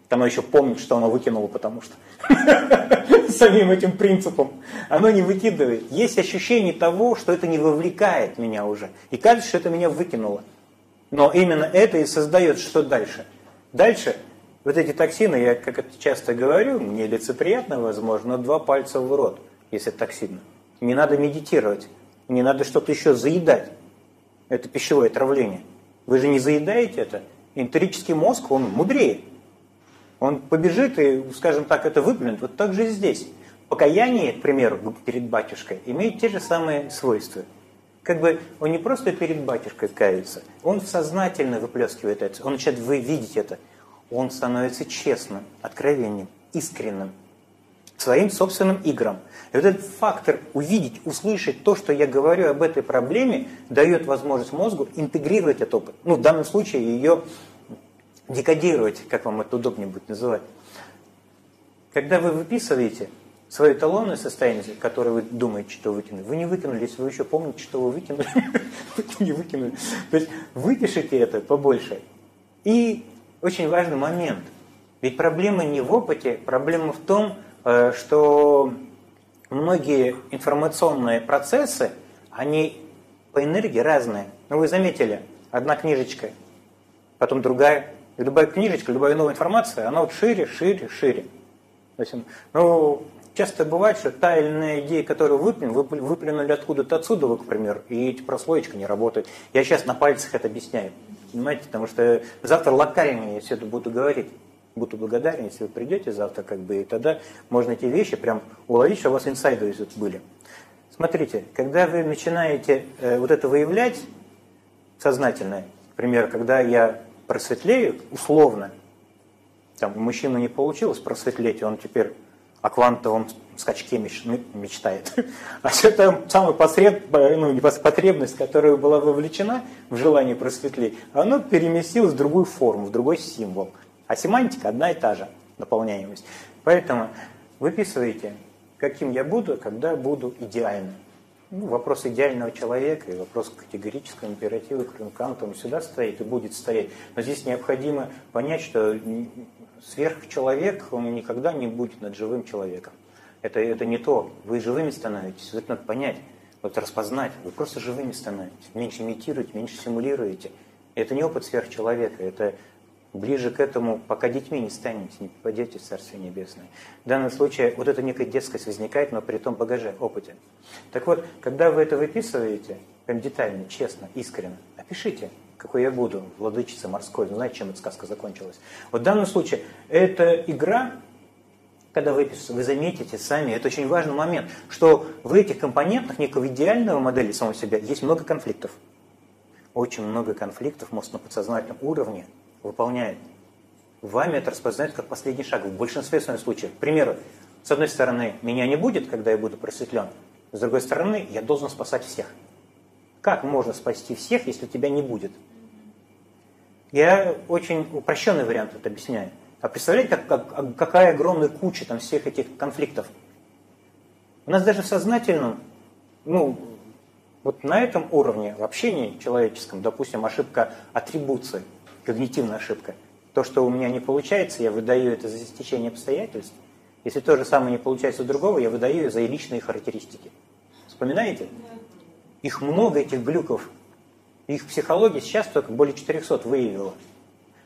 Там оно еще помнит, что оно выкинуло, потому что (laughs) самим этим принципом оно не выкидывает. Есть ощущение того, что это не вовлекает меня уже. И кажется, что это меня выкинуло. Но именно это и создает что дальше. Дальше вот эти токсины, я как это часто говорю, мне лицеприятно, возможно, но два пальца в рот, если токсины. Не надо медитировать, не надо что-то еще заедать. Это пищевое отравление. Вы же не заедаете это. Энтерический мозг, он мудрее. Он побежит и, скажем так, это выплюнет. Вот так же и здесь. Покаяние, к примеру, перед батюшкой, имеет те же самые свойства. Как бы он не просто перед батюшкой кается, он сознательно выплескивает это, он начинает вы видеть это. Он становится честным, откровенным, искренним, своим собственным играм. И вот этот фактор увидеть, услышать то, что я говорю об этой проблеме, дает возможность мозгу интегрировать этот опыт. Ну, в данном случае ее декодировать, как вам это удобнее будет называть. Когда вы выписываете свое эталонное состояние, которое вы думаете, что выкинули, вы не выкинули, если вы еще помните, что вы выкинули, (laughs) вы не выкинули. То есть выпишите это побольше. И очень важный момент. Ведь проблема не в опыте, проблема в том, что многие информационные процессы, они по энергии разные. Ну, вы заметили, одна книжечка, потом другая, и любая книжечка, любая новая информация, она вот шире, шире, шире. То есть, ну, часто бывает, что та или иная идея, которую выплюнули, выплюнули откуда-то отсюда, вы, к примеру, и эти прослоечка не работает. Я сейчас на пальцах это объясняю. Понимаете, потому что завтра локально я все это буду говорить. Буду благодарен, если вы придете завтра, как бы, и тогда можно эти вещи прям уловить, что у вас инсайды были. Смотрите, когда вы начинаете э, вот это выявлять сознательно, к когда я просветлеют, условно, там, у мужчины не получилось просветлеть, он теперь о квантовом скачке мечтает. (laughs) А все там самая посред, ну, потребность, которая была вовлечена в желание просветлеть, она переместилась в другую форму, в другой символ. А семантика одна и та же, наполняемость. Поэтому выписывайте, каким я буду, когда буду идеальным ну, вопрос идеального человека и вопрос категорического императива Канта, он сюда стоит и будет стоять. Но здесь необходимо понять, что сверхчеловек, он никогда не будет над живым человеком. Это, это не то. Вы живыми становитесь, это надо понять, вот распознать. Вы просто живыми становитесь. Меньше имитируете, меньше симулируете. Это не опыт сверхчеловека, это ближе к этому, пока детьми не станете, не попадете в Царствие Небесное. В данном случае вот эта некая детскость возникает, но при том багаже, опыте. Так вот, когда вы это выписываете, прям детально, честно, искренне, опишите, какой я буду, владычица морской, ну, знаете, чем эта сказка закончилась. Вот в данном случае это игра, когда вы вы заметите сами, это очень важный момент, что в этих компонентах некого идеального модели самого себя есть много конфликтов. Очень много конфликтов мозг на подсознательном уровне выполняет. Вами это распознает как последний шаг в большинстве своих случаев. К примеру, с одной стороны, меня не будет, когда я буду просветлен. С другой стороны, я должен спасать всех. Как можно спасти всех, если тебя не будет? Я очень упрощенный вариант это объясняю. А представляете, как, как, какая огромная куча там всех этих конфликтов? У нас даже в сознательном, ну, вот на этом уровне, в общении человеческом, допустим, ошибка атрибуции – когнитивная ошибка. То, что у меня не получается, я выдаю это за стечение обстоятельств. Если то же самое не получается у другого, я выдаю за личные характеристики. Вспоминаете? Их много, этих глюков. Их психология сейчас только более 400 выявила.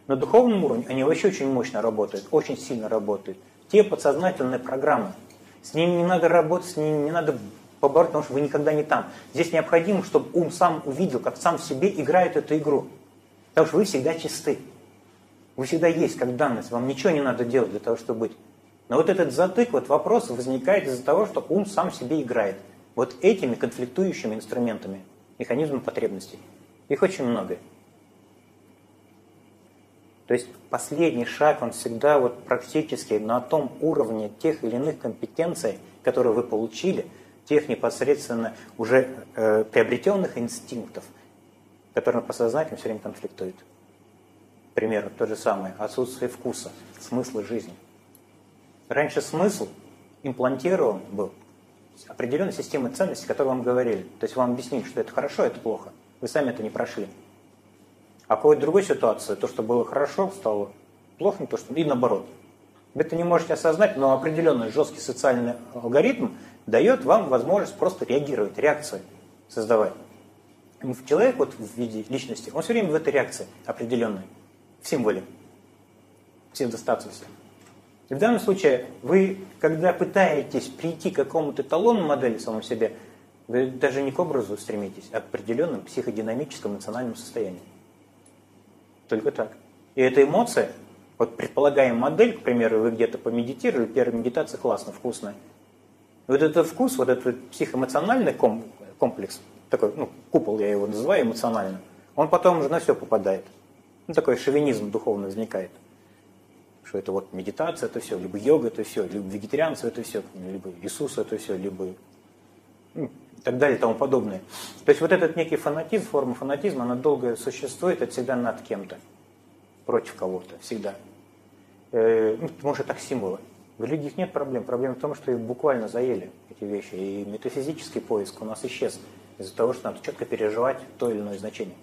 На духовном уровне они вообще очень мощно работают, очень сильно работают. Те подсознательные программы. С ними не надо работать, с ними не надо побороть, потому что вы никогда не там. Здесь необходимо, чтобы ум сам увидел, как сам в себе играет эту игру. Потому что вы всегда чисты. Вы всегда есть как данность, вам ничего не надо делать для того, чтобы быть. Но вот этот затык, вот вопрос возникает из-за того, что ум сам себе играет. Вот этими конфликтующими инструментами, механизмом потребностей. Их очень много. То есть последний шаг, он всегда вот практически на том уровне тех или иных компетенций, которые вы получили, тех непосредственно уже э, приобретенных инстинктов, которые подсознательно все время конфликтуют. К примеру, то же самое, отсутствие вкуса, смысла жизни. Раньше смысл имплантирован был определенной системой ценностей, которые вам говорили. То есть вам объяснили, что это хорошо, это плохо. Вы сами это не прошли. А какой-то другой ситуации, то, что было хорошо, стало плохо, то, что и наоборот. Вы это не можете осознать, но определенный жесткий социальный алгоритм дает вам возможность просто реагировать, реакцию создавать. Человек вот в виде личности, он все время в этой реакции определенной, в символе, в псевдостатусе. И в данном случае вы, когда пытаетесь прийти к какому-то эталону модели самого себе, вы даже не к образу стремитесь, а к определенному психодинамическому эмоциональному состоянию. Только так. И эта эмоция, вот предполагаем модель, к примеру, вы где-то помедитировали, первая медитация классно, вкусно. Вот этот вкус, вот этот психоэмоциональный комплекс, такой, ну, купол я его называю эмоционально, он потом уже на все попадает. Ну, такой шовинизм духовно возникает. Что это вот медитация, это все, либо йога, это все, либо вегетарианство, это все, либо Иисус, это все, либо ну, и так далее и тому подобное. То есть вот этот некий фанатизм, форма фанатизма, она долго существует, это всегда над кем-то, против кого-то, всегда. Э, ну, потому что так символы. В религиях нет проблем. Проблема в том, что их буквально заели, эти вещи. И метафизический поиск у нас исчез из-за того, что надо четко переживать то или иное значение,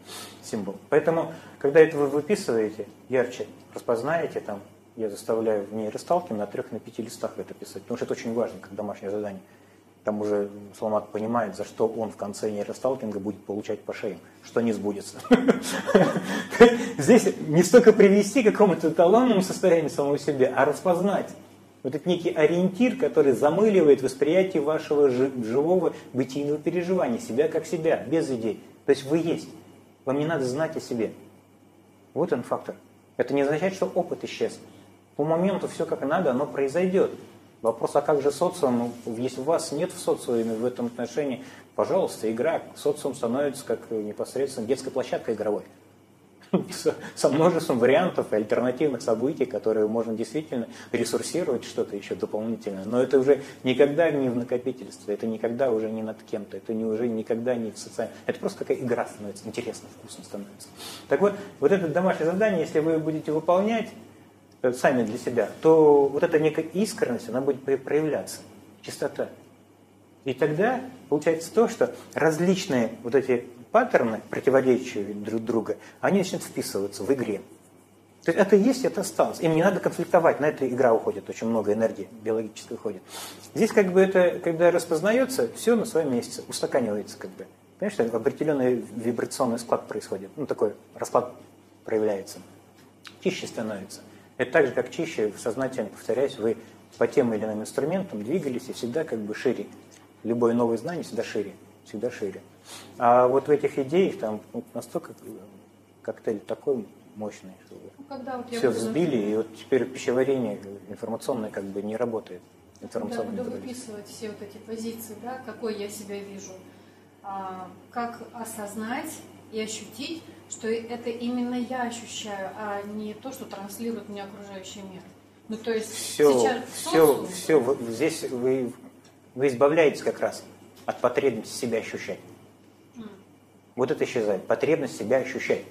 символ. Поэтому, когда это вы выписываете, ярче распознаете, там, я заставляю в нейросталкинге на трех, на пяти листах это писать, потому что это очень важно, как домашнее задание. Там уже Соломат понимает, за что он в конце нейросталкинга будет получать по шеям, что не сбудется. (laughs) Здесь не столько привести к какому-то эталонному состоянию самого себя, а распознать. Вот это некий ориентир, который замыливает восприятие вашего живого бытийного переживания, себя как себя, без идей. То есть вы есть. Вам не надо знать о себе. Вот он фактор. Это не означает, что опыт исчез. По моменту все как надо, оно произойдет. Вопрос, а как же социум? Ну, если у вас нет в социуме в этом отношении, пожалуйста, игра. Социум становится как непосредственно детской площадкой игровой. Со множеством вариантов и альтернативных событий, которые можно действительно ресурсировать что-то еще дополнительное. Но это уже никогда не в накопительстве, это никогда уже не над кем-то, это не уже никогда не в социальном. Это просто какая игра становится, интересно, вкусно становится. Так вот, вот это домашнее задание, если вы будете выполнять, Э, сами для себя, то вот эта некая искренность, она будет проявляться, чистота. И тогда получается то, что различные вот эти паттерны, противоречия друг друга, они начнут вписываться в игре. То есть это есть, это осталось. Им не надо конфликтовать, на это игра уходит, очень много энергии биологической уходит. Здесь как бы это, когда распознается, все на своем месте, устаканивается как бы. Понимаешь, что определенный вибрационный склад происходит, ну такой расклад проявляется, чище становится. Это так же, как чище, сознательно повторяюсь, вы по тем или иным инструментам двигались и всегда как бы шире. Любое новое знание всегда шире, всегда шире. А вот в этих идеях там настолько коктейль такой мощный, что ну, Когда вот все взбили, и вот теперь пищеварение информационное как бы не работает. Когда буду выписывать все вот эти позиции, да, какой я себя вижу, а, как осознать и ощутить, что это именно я ощущаю, а не то, что транслирует мне окружающий мир. Ну, то есть все, сейчас все, все, вы, здесь вы, вы избавляетесь как раз от потребности себя ощущать. Вот это исчезает, потребность себя ощущать.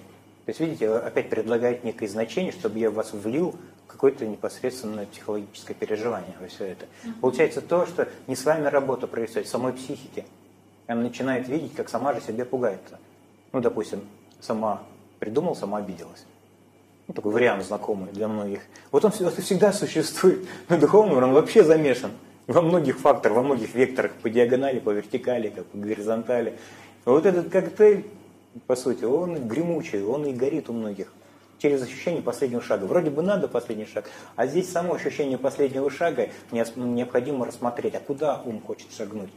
То есть, видите, опять предлагает некое значение, чтобы я вас влил в какое-то непосредственное психологическое переживание во все это. Получается то, что не с вами работа происходит, самой психики. Она начинает видеть, как сама же себе пугается. Ну, допустим, сама придумал, сама обиделась. Ну, такой вариант знакомый для многих. Вот он всегда существует. (laughs) На духовном он вообще замешан во многих факторах, во многих векторах, по диагонали, по вертикали, как по горизонтали. Вот этот коктейль, по сути, он гремучий, он и горит у многих через ощущение последнего шага. Вроде бы надо последний шаг, а здесь само ощущение последнего шага необходимо рассмотреть, а куда ум хочет шагнуть.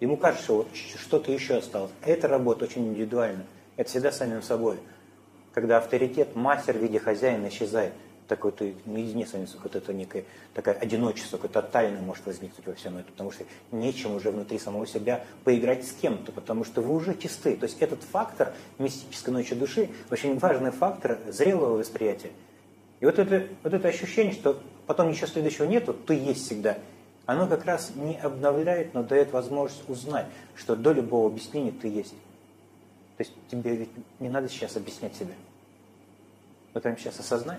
Ему кажется, что вот что-то еще осталось. Эта работа очень индивидуальна. Это всегда самим собой. Когда авторитет, мастер в виде хозяина исчезает, такой с вами, вот это некое такое одиночество, какое тотальное может возникнуть во всем этом, потому что нечем уже внутри самого себя поиграть с кем-то, потому что вы уже чисты. То есть этот фактор мистической ночи души очень важный фактор зрелого восприятия. И вот это, вот это ощущение, что потом ничего следующего нету, ты есть всегда, оно как раз не обновляет, но дает возможность узнать, что до любого объяснения ты есть. То есть тебе ведь не надо сейчас объяснять себе. Вот прямо сейчас осознай,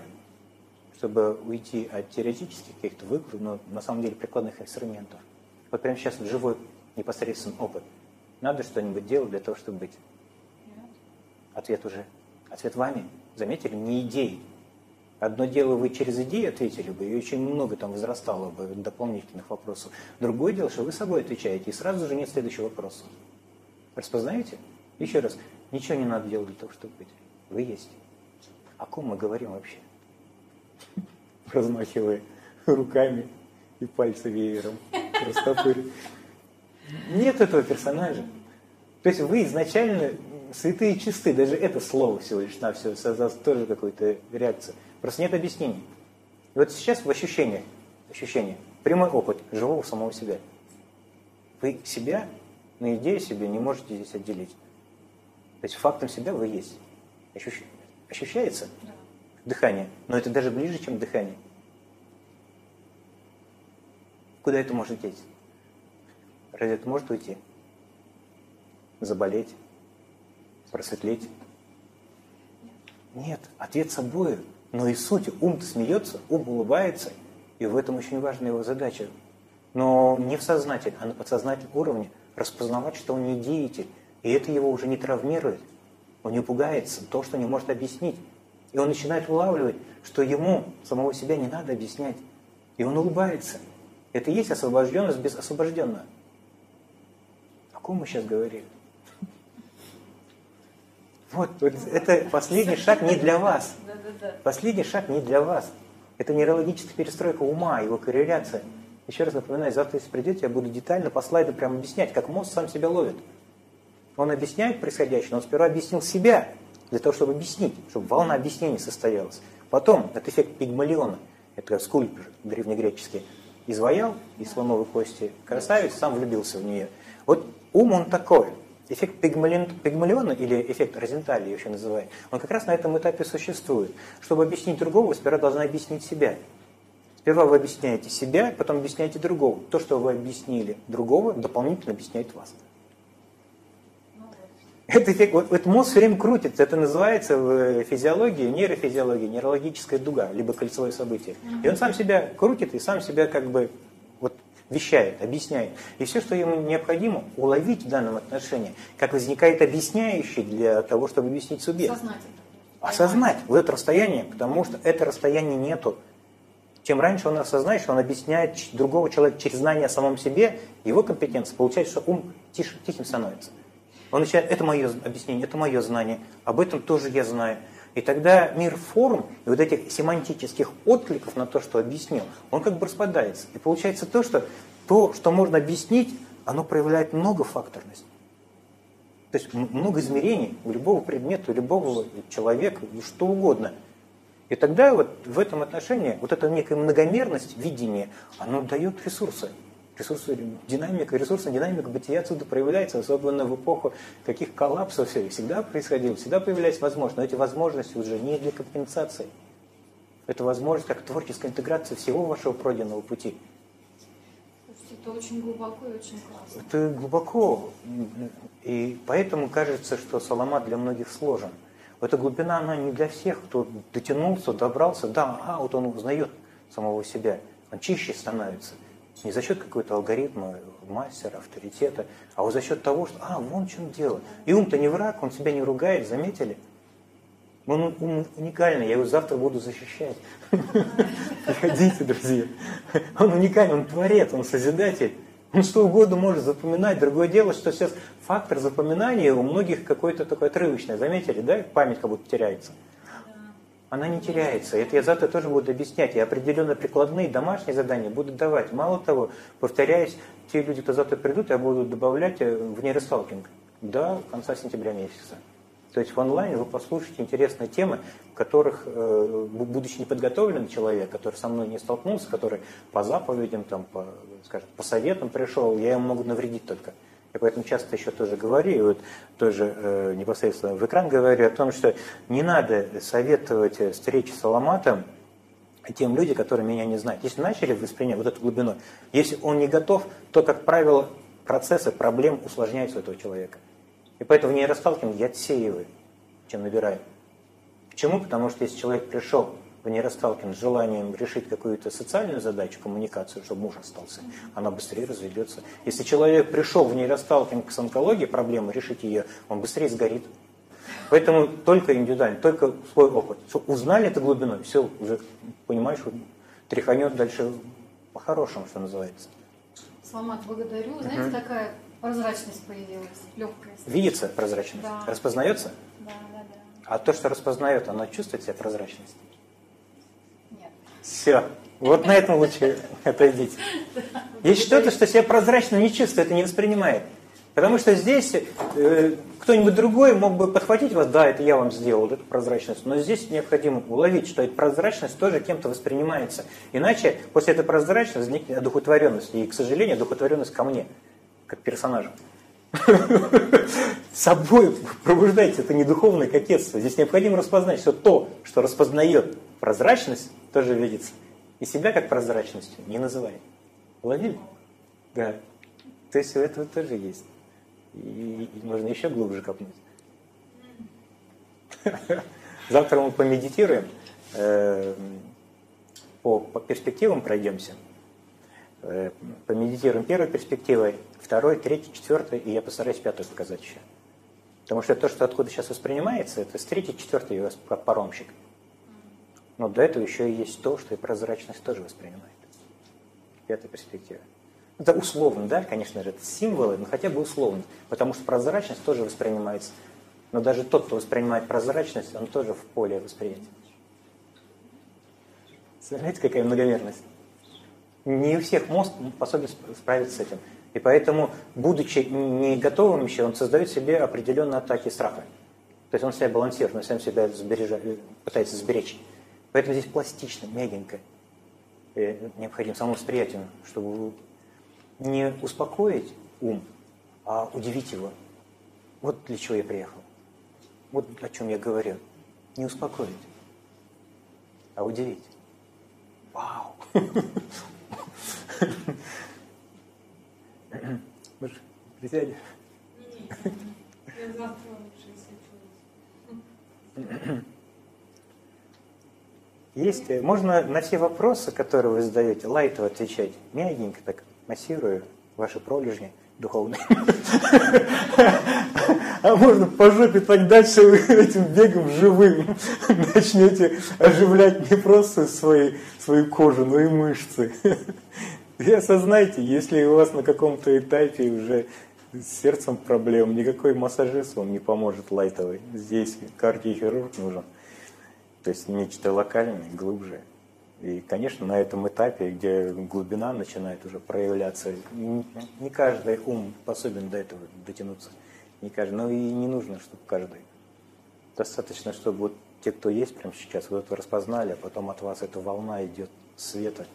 чтобы уйти от теоретических каких-то выкладов, но на самом деле прикладных инструментов. Вот прямо сейчас живой непосредственный опыт. Надо что-нибудь делать для того, чтобы быть. Ответ уже. Ответ вами. Заметили? Не идеи. Одно дело, вы через идеи ответили бы, и очень много там возрастало бы дополнительных вопросов. Другое дело, что вы собой отвечаете, и сразу же нет следующего вопроса. Распознаете? Еще раз, ничего не надо делать для того, чтобы быть. Вы есть. О ком мы говорим вообще? (laughs) Размахивая руками и пальцы веером. Нет этого персонажа. То есть вы изначально святые чисты, даже это слово всего лишь на все создаст тоже какую-то реакцию. Просто нет объяснений. И вот сейчас в ощущениях, ощущение, прямой опыт живого самого себя. Вы себя на идею себе не можете здесь отделить. То есть фактом себя вы есть. Ощущ... Ощущается? Да. Дыхание. Но это даже ближе, чем дыхание. Куда это может идти? Разве это может уйти? Заболеть? Просветлеть? Нет, ответ собой. Но и суть, ум-то смеется, ум улыбается, и в этом очень важная его задача. Но не в сознательном, а на подсознательном уровне распознавать, что он не деятель, и это его уже не травмирует. Он не пугается, то, что не может объяснить. И он начинает улавливать, что ему самого себя не надо объяснять. И он улыбается. Это и есть освобожденность без освобожденного. О ком мы сейчас говорим? Вот, вот это последний шаг не для вас. Последний шаг не для вас. Это нейрологическая перестройка ума, его корреляция. Еще раз напоминаю, завтра, если придете, я буду детально по слайду прям объяснять, как мозг сам себя ловит. Он объясняет происходящее, но он сперва объяснил себя, для того, чтобы объяснить, чтобы волна объяснений состоялась. Потом, это эффект пигмалиона, это скульптор древнегреческий, изваял из слоновой кости красавец, сам влюбился в нее. Вот ум он такой – Эффект пигмалиона или эффект Розентали еще называют, он как раз на этом этапе существует. Чтобы объяснить другого, вы сперва должны объяснить себя. Сперва вы объясняете себя, потом объясняете другого. То, что вы объяснили другого, дополнительно объясняет вас. Это вот, вот мозг все время крутится, это называется в физиологии, нейрофизиологии, нейрологическая дуга, либо кольцевое событие. И он сам себя крутит и сам себя как бы вещает, объясняет. И все, что ему необходимо, уловить в данном отношении, как возникает объясняющий для того, чтобы объяснить субъект. Осознать. Осознать вот это расстояние, потому что это расстояние нету. Чем раньше он осознает, что он объясняет другого человека через знание о самом себе, его компетенция, получается, что ум тише, тихим становится. Он начинает, это мое объяснение, это мое знание, об этом тоже я знаю. И тогда мир форм и вот этих семантических откликов на то, что объяснил, он как бы распадается. И получается то, что то, что можно объяснить, оно проявляет многофакторность. То есть много измерений у любого предмета, у любого человека, что угодно. И тогда вот в этом отношении вот эта некая многомерность видения, она дает ресурсы ресурсы, динамика, ресурсная динамика бытия отсюда проявляется, особенно в эпоху каких коллапсов все всегда происходило, всегда появлялись возможности, но эти возможности уже не для компенсации. Это возможность как творческая интеграция всего вашего пройденного пути. Это очень глубоко и очень классно. Это глубоко. И поэтому кажется, что Саламат для многих сложен. Эта глубина, она не для всех, кто дотянулся, добрался. Да, а вот он узнает самого себя. Он чище становится. Не за счет какого-то алгоритма, мастера, авторитета, а вот за счет того, что, а, вон в чем дело. И ум-то не враг, он себя не ругает, заметили? Он ум уникальный, я его завтра буду защищать. Приходите, друзья. Он уникальный, он творец, он созидатель. Он что угодно может запоминать. Другое дело, что сейчас фактор запоминания у многих какой-то такой отрывочный. Заметили, да? Память как будто теряется. Она не теряется. Это я завтра тоже буду объяснять. И определенно прикладные домашние задания буду давать. Мало того, повторяюсь, те люди, кто завтра придут, я буду добавлять э, в нейросталкинг до конца сентября месяца. То есть в онлайне вы послушаете интересные темы, которых, э, будучи неподготовленным человек, который со мной не столкнулся, который по заповедям, там, по, скажем, по советам пришел, я ему могу навредить только. Я поэтому часто еще тоже говорю, и вот тоже э, непосредственно в экран говорю о том, что не надо советовать встречи с Аламатом тем людям, которые меня не знают. Если начали воспринять вот эту глубину, если он не готов, то, как правило, процессы проблем усложняются у этого человека. И поэтому в нейросталкинге я отсеиваю, чем набираю. Почему? Потому что если человек пришел в нейросталкинг с желанием решить какую-то социальную задачу, коммуникацию, чтобы муж остался, она быстрее разведется. Если человек пришел в нейросталкинг с онкологией, проблему решить ее, он быстрее сгорит. Поэтому только индивидуально, только свой опыт. Узнали это глубиной, все, уже понимаешь, тряханет дальше по-хорошему, что называется. Саламат, благодарю. Знаете, угу. такая прозрачность появилась, легкость. Видится прозрачность? Да. Распознается? Да, да, да. А то, что распознает, оно чувствует себя прозрачность? Все. Вот на этом лучше отойдите. Есть что-то, что себя прозрачно не чувствует и не воспринимает. Потому что здесь э, кто-нибудь другой мог бы подхватить вас, да, это я вам сделал, эту прозрачность. Но здесь необходимо уловить, что эта прозрачность тоже кем-то воспринимается. Иначе после этой прозрачности возникнет одухотворенность. И, к сожалению, одухотворенность ко мне, как персонажу. Собой пробуждайте, это не духовное кокетство. Здесь необходимо распознать, что то, что распознает прозрачность, тоже видится. И себя как прозрачностью не называет. Уловили? Да. То есть у этого тоже есть. И, и можно еще глубже копнуть. (laughs) Завтра мы помедитируем, э, по, по перспективам пройдемся. Э, помедитируем первой перспективой, второй, третьей, четвертой, и я постараюсь пятую показать еще. Потому что то, что откуда сейчас воспринимается, это с третьей, четвертой у вас паромщик. Но до этого еще и есть то, что и прозрачность тоже воспринимает. Пятая перспектива. Это условно, да, конечно же, это символы, но хотя бы условно, потому что прозрачность тоже воспринимается. Но даже тот, кто воспринимает прозрачность, он тоже в поле восприятия. Знаете, какая многомерность? Не у всех мозг способен справиться с этим. И поэтому, будучи не готовым еще, он создает себе определенные атаки страха. То есть он себя балансирует, он сам себя сбережа, пытается сберечь. Поэтому здесь пластично, мягенько, э, необходимо самовосприятие, чтобы не успокоить ум, а удивить его. Вот для чего я приехал. Вот о чем я говорю. Не успокоить, а удивить. Вау! Может, присядем? Я завтра лучше если есть, э, можно на все вопросы, которые вы задаете, лайтово отвечать, мягенько так, массируя ваши пролежни духовные. А можно по жопе так дальше этим бегом живым начнете оживлять не просто свои, свою кожу, но и мышцы. И осознайте, если у вас на каком-то этапе уже с сердцем проблем, никакой массажист вам не поможет лайтовый. Здесь кардиохирург нужен. То есть нечто локальное, глубже. И, конечно, на этом этапе, где глубина начинает уже проявляться, не каждый ум способен до этого дотянуться. Не каждый, но и не нужно, чтобы каждый. Достаточно, чтобы вот те, кто есть прямо сейчас, вот это распознали, а потом от вас эта волна идет света,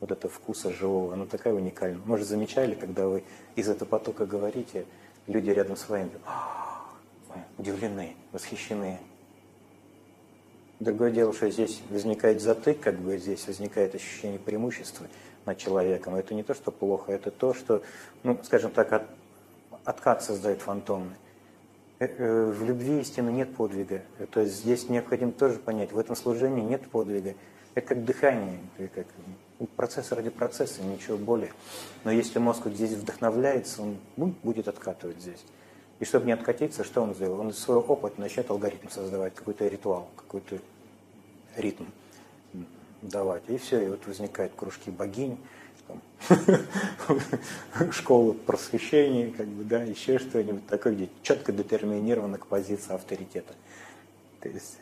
вот это вкуса живого, она такая уникальная. Может, замечали, когда вы из этого потока говорите, люди рядом с вами «А, удивлены, восхищены, Другое дело, что здесь возникает затык, как бы здесь возникает ощущение преимущества над человеком. Это не то, что плохо, это то, что, ну, скажем так, от, откат создает фантомный. Э, э, в любви истины нет подвига. То есть здесь необходимо тоже понять, в этом служении нет подвига. Это как дыхание, это как процесс ради процесса, ничего более. Но если мозг вот здесь вдохновляется, он будет откатывать здесь. И чтобы не откатиться, что он сделал? Он из своего опыта начнет алгоритм создавать, какой-то ритуал, какой-то ритм давать. И все, и вот возникают кружки богинь, (laughs) школы просвещения, как бы, да, еще что-нибудь такое, где четко детерминирована позиция авторитета. То есть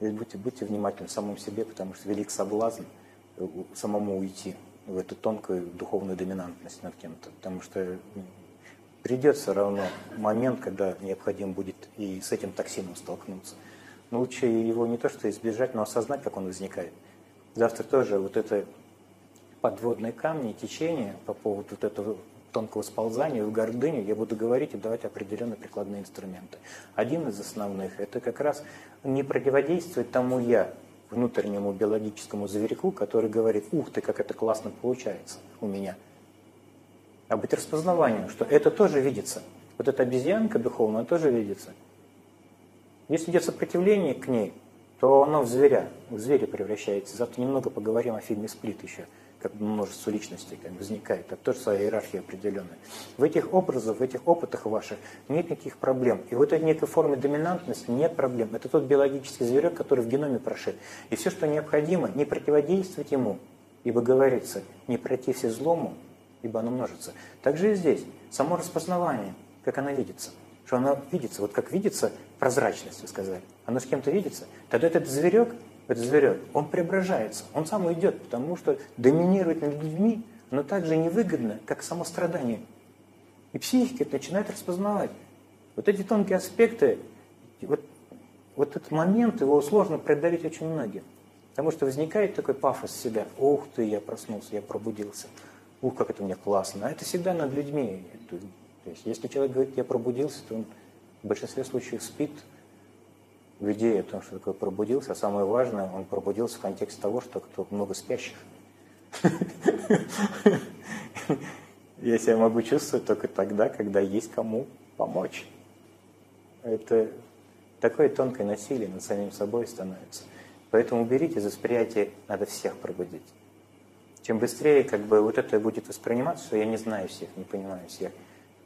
будьте, будьте внимательны самому себе, потому что велик соблазн самому уйти в эту тонкую духовную доминантность над кем-то. Потому что придет все равно момент, когда необходимо будет и с этим токсином столкнуться. Но лучше его не то что избежать, но осознать, как он возникает. Завтра тоже вот это подводные камни, течение по поводу вот этого тонкого сползания в гордыню, я буду говорить и давать определенные прикладные инструменты. Один из основных – это как раз не противодействовать тому «я», внутреннему биологическому зверьку, который говорит «ух ты, как это классно получается у меня», а быть распознаванием, что это тоже видится. Вот эта обезьянка духовная тоже видится. Если идет сопротивление к ней, то оно в зверя, в зверя превращается. Завтра немного поговорим о фильме «Сплит» еще – как множество личностей как возникает, это тоже своя иерархия определенная. В этих образах, в этих опытах ваших нет никаких проблем. И в этой некой форме доминантности нет проблем. Это тот биологический зверек, который в геноме прошит. И все, что необходимо, не противодействовать ему, ибо говорится, не протився злому, ибо оно множится. Также и здесь. Само распознавание, как оно видится. Что оно видится, вот как видится прозрачность, вы сказали. Оно с кем-то видится. Тогда этот зверек этот зверек, он преображается, он сам уйдет, потому что доминировать над людьми, но также невыгодно, как само страдание. И психика это начинает распознавать. Вот эти тонкие аспекты, вот, вот этот момент, его сложно преодолеть очень многим. Потому что возникает такой пафос себя. Ух ты, я проснулся, я пробудился. Ух, как это мне классно. А это всегда над людьми. То есть, если человек говорит, я пробудился, то он в большинстве случаев спит, в идее о том, что такое пробудился, а самое важное, он пробудился в контексте того, что кто много спящих. (laughs) Я себя могу чувствовать только тогда, когда есть кому помочь. Это такое тонкое насилие над самим собой становится. Поэтому уберите из восприятия, надо всех пробудить. Чем быстрее как бы вот это будет восприниматься, что я не знаю всех, не понимаю всех,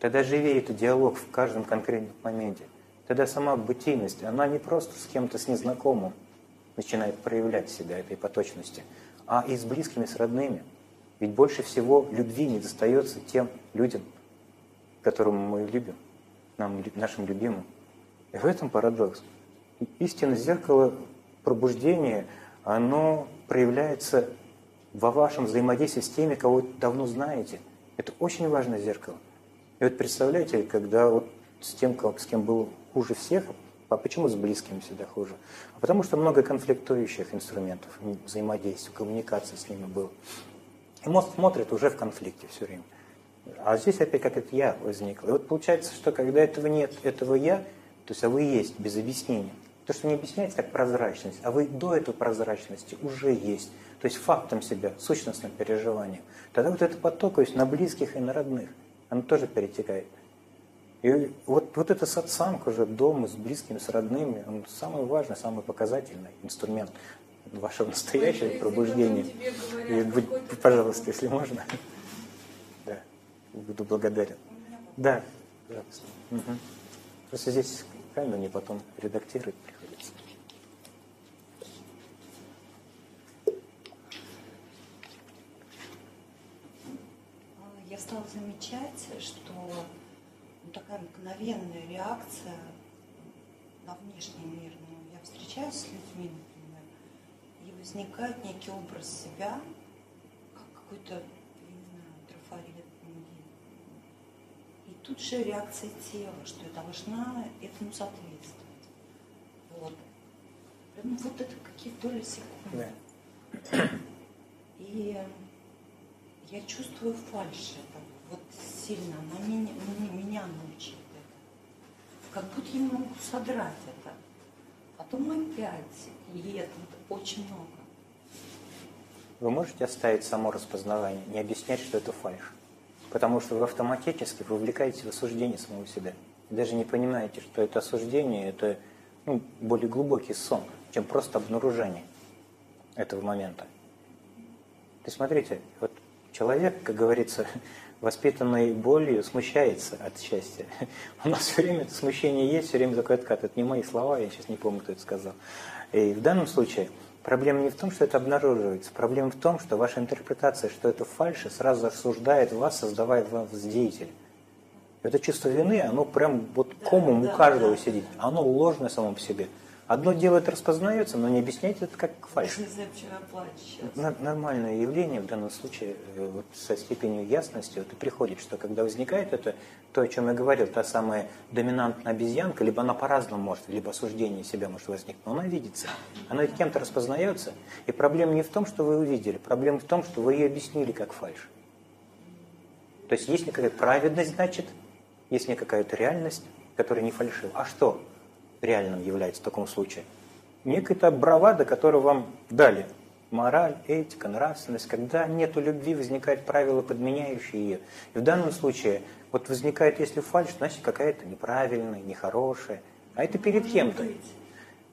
тогда живее этот диалог в каждом конкретном моменте. Тогда сама бытийность, она не просто с кем-то, с незнакомым начинает проявлять себя этой поточности, а и с близкими, с родными. Ведь больше всего любви не достается тем людям, которым мы любим, нам, нашим любимым. И в этом парадокс. Истинное зеркало пробуждения, оно проявляется во вашем взаимодействии с теми, кого вы давно знаете. Это очень важное зеркало. И вот представляете, когда вот с тем, с кем был хуже всех. А почему с близкими всегда хуже? А потому что много конфликтующих инструментов взаимодействия, коммуникации с ними было. И мозг смотрит уже в конфликте все время. А здесь опять как это «я» возникло. И вот получается, что когда этого нет, этого «я», то есть а вы есть без объяснения. То, что не объясняется как прозрачность, а вы до этой прозрачности уже есть. То есть фактом себя, сущностным переживанием. Тогда вот этот поток, то есть на близких и на родных, оно тоже перетекает. И вот, вот это сатсанг уже дома с близкими, с родными, он самый важный, самый показательный инструмент вашего настоящего Ой, пробуждения. И будь, пожалуйста, если можно. Да, буду благодарен. Да, пожалуйста. Угу. Просто здесь камеру не потом редактировать приходится. Я стала замечать, что такая мгновенная реакция на внешний мир. Ну, я встречаюсь с людьми, например, и возникает некий образ себя, как какой-то, я не знаю, трафарет. И тут же реакция тела, что я должна этому соответствовать. Вот. Ну, вот это какие-то доли секунды. Да. И я чувствую фальшь этого вот сильно, она меня, меня научит это. Как будто я могу содрать это. Потом опять, и это очень много. Вы можете оставить само распознавание, не объяснять, что это фальш. Потому что вы автоматически вовлекаете в осуждение самого себя. И даже не понимаете, что это осуждение, это ну, более глубокий сон, чем просто обнаружение этого момента. То есть смотрите, вот человек, как говорится, (laughs) воспитанный болью смущается от счастья. (laughs) У нас все время это смущение есть, все время такой откат. Это не мои слова, я сейчас не помню, кто это сказал. И в данном случае проблема не в том, что это обнаруживается. Проблема в том, что ваша интерпретация, что это фальши, сразу осуждает вас, создавая вас деятель. Это чувство вины, оно прям вот комом у каждого сидит. Оно ложное само по себе. Одно дело это распознается, но не объясняйте это как фальш. Нормальное явление в данном случае э, вот, со степенью ясности вот, и приходит, что когда возникает это, то, о чем я говорил, та самая доминантная обезьянка, либо она по-разному может, либо осуждение себя может возникнуть, но она видится. Она кем-то распознается. И проблема не в том, что вы увидели, проблема в том, что вы ее объяснили как фальш. То есть есть какая-то праведность, значит, есть какая-то реальность, которая не фальшива. А что? Реальным является в таком случае? Некая бравада, которую вам дали. Мораль, этика, нравственность. Когда нету любви, возникают правила, подменяющие ее. И в данном случае, вот возникает, если фальш, значит какая-то неправильная, нехорошая. А это перед кем-то.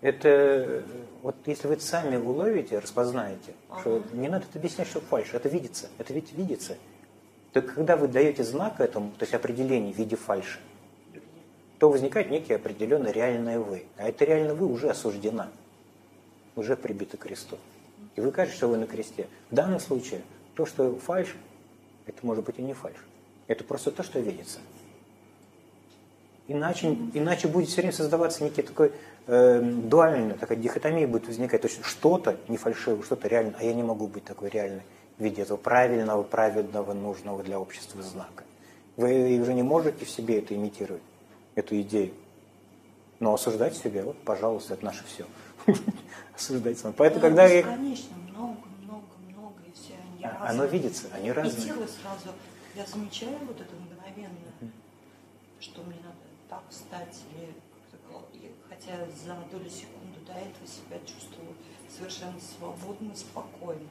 Это вот если вы сами уловите, распознаете, ага. что не надо это объяснять, что фальш, это видится, это ведь видится. То когда вы даете знак этому, то есть определение в виде фальши, то возникает некий определенный реальное «вы». А это реально «вы» уже осуждена, уже прибита к кресту. И вы кажете, что вы на кресте. В данном случае то, что фальш, это может быть и не фальш. Это просто то, что видится. Иначе, иначе будет все время создаваться некий такой э, дуальный, такая дихотомия будет возникать. То есть что-то не фальшивое, что-то реальное, а я не могу быть такой реальной в виде этого правильного, праведного, нужного для общества знака. Вы уже не можете в себе это имитировать эту идею. Но осуждать себя, вот, пожалуйста, это наше все. (laughs) осуждать сам. Поэтому, когда я... Конечно, много, много, много, и все они а, разные. Оно видится, они разные. И тело сразу, я замечаю вот это мгновенно, что мне надо так встать, или хотя за долю секунды до этого себя чувствую совершенно свободно, спокойно.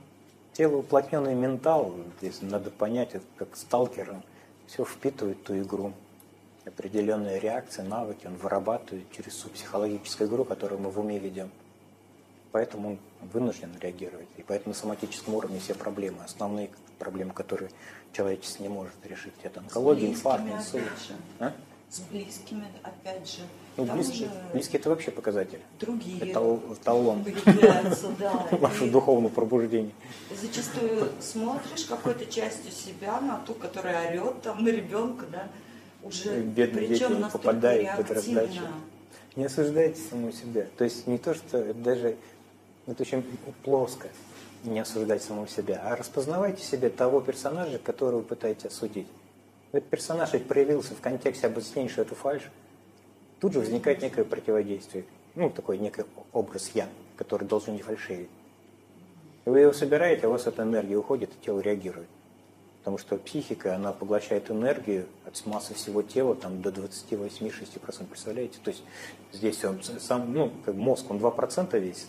Тело уплотненный ментал, здесь надо понять, это как сталкером, все впитывает ту игру определенные реакции, навыки он вырабатывает через свою психологическую игру, которую мы в уме ведем. Поэтому он вынужден реагировать. И поэтому на соматическом уровне все проблемы, основные проблемы, которые человечество не может решить, это онкология, инфаркт, инсульт. А? С близкими, опять же. Ну, близкие, близкие это вообще показатель. Другие. Это талон. да. (laughs) Ваше духовное пробуждение. Зачастую смотришь какой-то частью себя на ту, которая орет там на ребенка, да, уже бедные дети попадают под раздачу. Не осуждайте саму себя. То есть не то, что это даже это очень плоско не осуждать самого себя, а распознавайте себе того персонажа, которого вы пытаетесь осудить. Этот персонаж ведь проявился в контексте объяснения, что это фальш. Тут же возникает некое противодействие. Ну, такой некий образ «я», который должен не фальшивить. Вы его собираете, а у вас эта энергия уходит, и тело реагирует. Потому что психика, она поглощает энергию от массы всего тела там, до 28-6%, представляете? То есть здесь он сам, ну, как мозг, он 2% весит,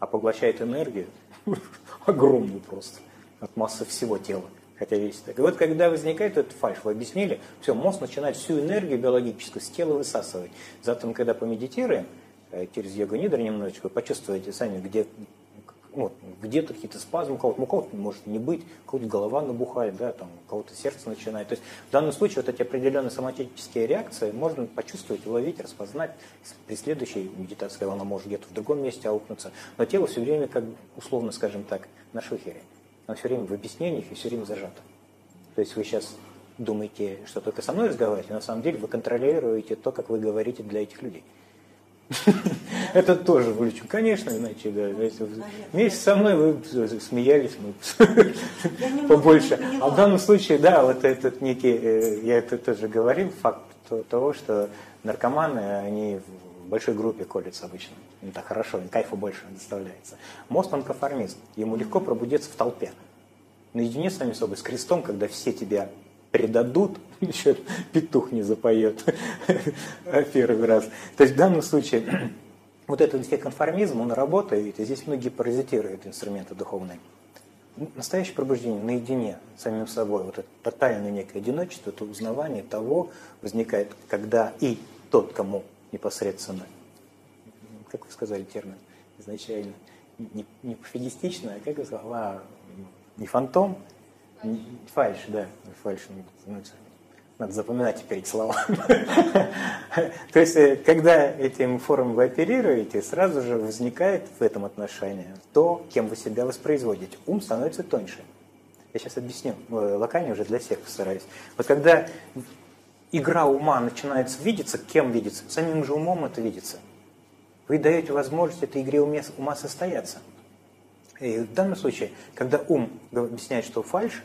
а поглощает энергию (laughs) огромную просто от массы всего тела. Хотя весит так. И вот когда возникает этот фальш, вы объяснили, все, мозг начинает всю энергию биологическую с тела высасывать. Зато когда помедитируем, э, через йогу нидра немножечко, почувствуете сами, где вот, где-то какие-то спазмы, у кого-то, у кого-то может не быть, у кого-то голова набухает, да, там, у кого-то сердце начинает. То есть в данном случае вот эти определенные соматические реакции можно почувствовать, уловить, распознать. При следующей медитации она может где-то в другом месте аукнуться. Но тело все время, как условно скажем так, на шухере. Оно все время в объяснениях и все время зажато. То есть вы сейчас думаете, что только со мной разговариваете, на самом деле вы контролируете то, как вы говорите для этих людей. Это тоже вылечу. Конечно, иначе, да. Вместе со мной вы смеялись, мы побольше. А в данном случае, да, вот этот некий, э, я это тоже говорил, факт того, что наркоманы, они в большой группе колются обычно. Им так хорошо, им кайфа больше доставляется. Мост он конформист. Ему легко пробудиться в толпе. Наедине с самим собой, с крестом, когда все тебя предадут, (laughs) еще петух не запоет (laughs) первый раз. То есть в данном случае (clears throat) вот этот конформизм, он работает, и здесь многие паразитируют инструменты духовные. Настоящее пробуждение наедине с самим собой, вот это тотальное некое одиночество, это узнавание того возникает, когда и тот, кому непосредственно, как вы сказали термин изначально, не, не пофигистично, а как вы сказали, а, не фантом, Фальш, да, фальш. Ну, надо запоминать теперь эти слова. (laughs) То есть, э, когда этим формом вы оперируете, сразу же возникает в этом отношении то, кем вы себя воспроизводите. Ум становится тоньше. Я сейчас объясню, э, локально уже для всех постараюсь. Вот когда игра ума начинается видеться, кем видится? Самим же умом это видится. вы даете возможность этой игре ума состояться. И в данном случае, когда ум объясняет, что фальш,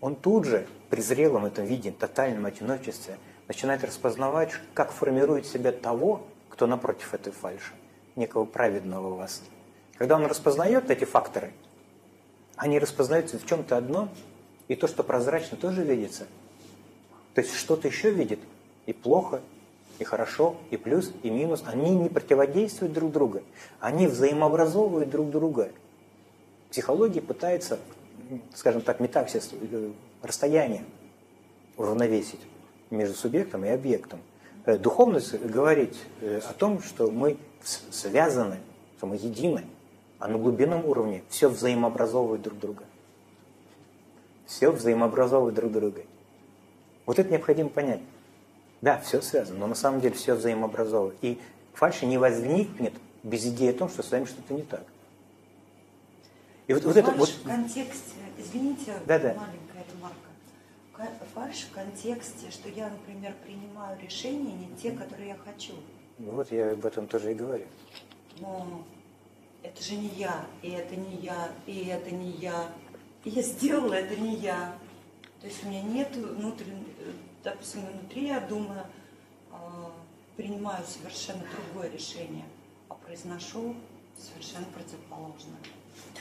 он тут же при зрелом этом виде, тотальном одиночестве, начинает распознавать, как формирует себя того, кто напротив этой фальши, некого праведного вас. Когда он распознает эти факторы, они распознаются в чем-то одном, и то, что прозрачно, тоже видится. То есть что-то еще видит, и плохо, и хорошо, и плюс, и минус. Они не противодействуют друг другу, они взаимообразовывают друг друга. Психология пытается, скажем так, метаксис, э, расстояние уравновесить между субъектом и объектом. Э, духовность говорит э, о том, что мы связаны, что мы едины, а на глубинном уровне все взаимообразовывает друг друга. Все взаимообразовывает друг друга. Вот это необходимо понять. Да, все связано, но на самом деле все взаимообразовывает. И фальши не возникнет без идеи о том, что с вами что-то не так. И вот, вот это вот... в контексте, извините, да, да. маленькая ремарка. Фальш в контексте, что я, например, принимаю решения не те, которые я хочу. Вот я об этом тоже и говорю. Но это же не я, и это не я, и это не я. И я сделала, это не я. То есть у меня нет внутреннего, допустим, внутри я думаю, а, принимаю совершенно другое решение, а произношу совершенно противоположное.